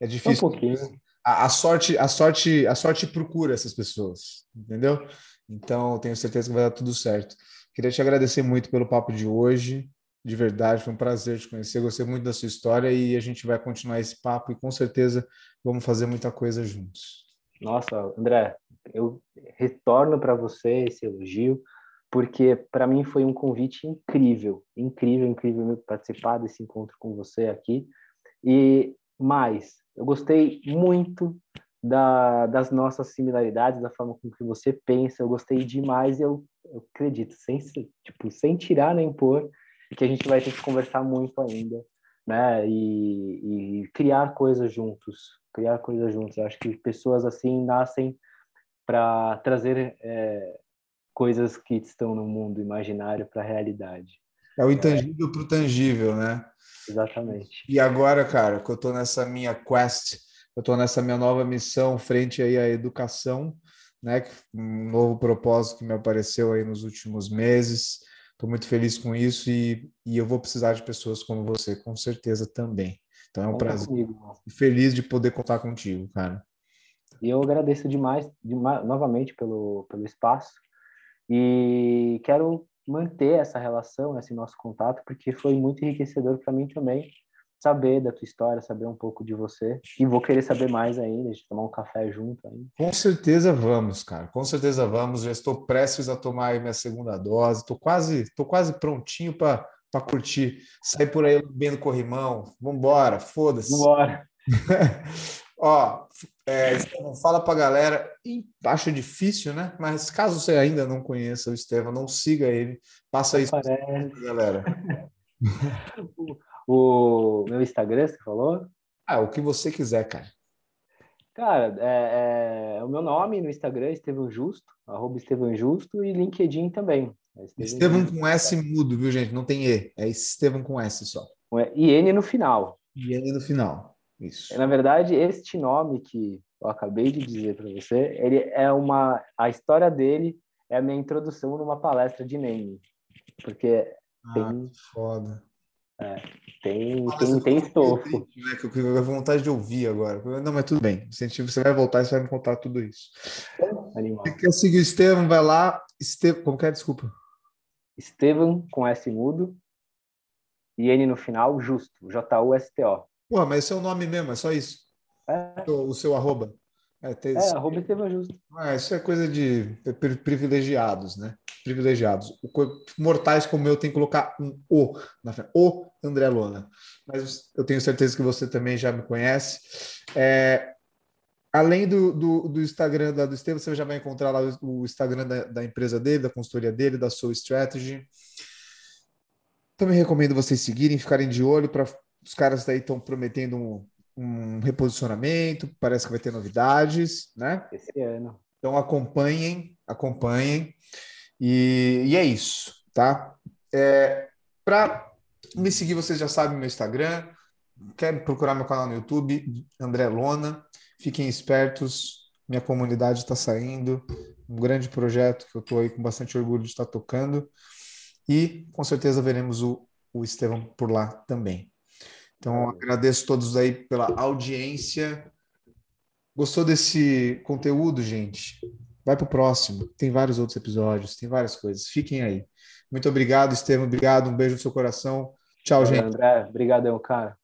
é difícil. Um pouquinho. A, a sorte, a sorte, a sorte procura essas pessoas, entendeu? Então, tenho certeza que vai dar tudo certo. Queria te agradecer muito pelo papo de hoje. De verdade, foi um prazer te conhecer. Gostei muito da sua história e a gente vai continuar esse papo e com certeza vamos fazer muita coisa juntos. Nossa, André, eu retorno para você esse elogio, porque para mim foi um convite incrível, incrível, incrível participar desse encontro com você aqui. E mais, eu gostei muito da, das nossas similaridades, da forma com que você pensa. Eu gostei demais e eu, eu acredito, sem, tipo, sem tirar nem pôr, que a gente vai ter que conversar muito ainda, né? E, e criar coisas juntos, criar coisas juntos. Eu acho que pessoas assim nascem para trazer é, coisas que estão no mundo imaginário para a realidade. É o intangível é. para o tangível, né? Exatamente. E agora, cara, que eu estou nessa minha quest eu estou nessa minha nova missão frente aí à educação, né? Um novo propósito que me apareceu aí nos últimos meses. Estou muito feliz com isso e, e eu vou precisar de pessoas como você, com certeza também. Então é um Conta prazer. Comigo. Feliz de poder contar contigo, cara. E eu agradeço demais, demais novamente pelo, pelo espaço e quero manter essa relação, esse nosso contato, porque foi muito enriquecedor para mim também saber da tua história, saber um pouco de você. E vou querer saber mais ainda, de tomar um café junto ainda. Com certeza vamos, cara. Com certeza vamos. Já estou prestes a tomar minha segunda dose. Estou quase, estou quase prontinho para curtir. Sair por aí bem corrimão. Vambora, foda-se. Vambora. Ó, é, fala para a galera. Acho difícil, né? Mas caso você ainda não conheça o Estevam, não siga ele. Passa isso para galera. O meu Instagram, você falou? Ah, o que você quiser, cara. Cara, é, é o meu nome no Instagram, Estevão Justo, arroba Estevão Justo, e LinkedIn também. É Estevão com S mudo, viu, gente? Não tem E, é Estevão com S só. E N no final. E N no final, isso. Na verdade, este nome que eu acabei de dizer para você, ele é uma... A história dele é a minha introdução numa palestra de name. Porque ah, tem... foda. É, tem, tem, tem estofo. Né, que eu tenho vontade de ouvir agora. Não, mas tudo bem. Você vai voltar e você vai me contar tudo isso. Animal. Você quer seguir o Estevam? Vai lá. Estevam, como que é? Desculpa. Estevam com S mudo e N no final, justo. J-U-S-T-O. Pô, mas esse é o nome mesmo, é só isso. É. O, o seu arroba. É, ter... é arroba Estevam Justo. Ah, isso é coisa de privilegiados, né? Privilegiados. Mortais como eu tem que colocar um O na frente. O André Lona. Mas eu tenho certeza que você também já me conhece. É, além do, do, do Instagram da, do Estevam, você já vai encontrar lá o Instagram da, da empresa dele, da consultoria dele, da Soul Strategy. Também recomendo vocês seguirem, ficarem de olho para os caras daí estão prometendo um, um reposicionamento, parece que vai ter novidades, né? Esse ano. Então acompanhem, acompanhem. E, e é isso, tá? É, Para me seguir, vocês já sabem meu Instagram. Quer procurar meu canal no YouTube, André Lona. Fiquem espertos, minha comunidade está saindo. Um grande projeto que eu estou aí com bastante orgulho de estar tocando. E com certeza veremos o, o Estevão por lá também. Então, agradeço a todos aí pela audiência. Gostou desse conteúdo, gente? Vai para o próximo. Tem vários outros episódios, tem várias coisas. Fiquem aí. Muito obrigado, Estevam. Obrigado. Um beijo no seu coração. Tchau, gente. André, obrigadão, cara.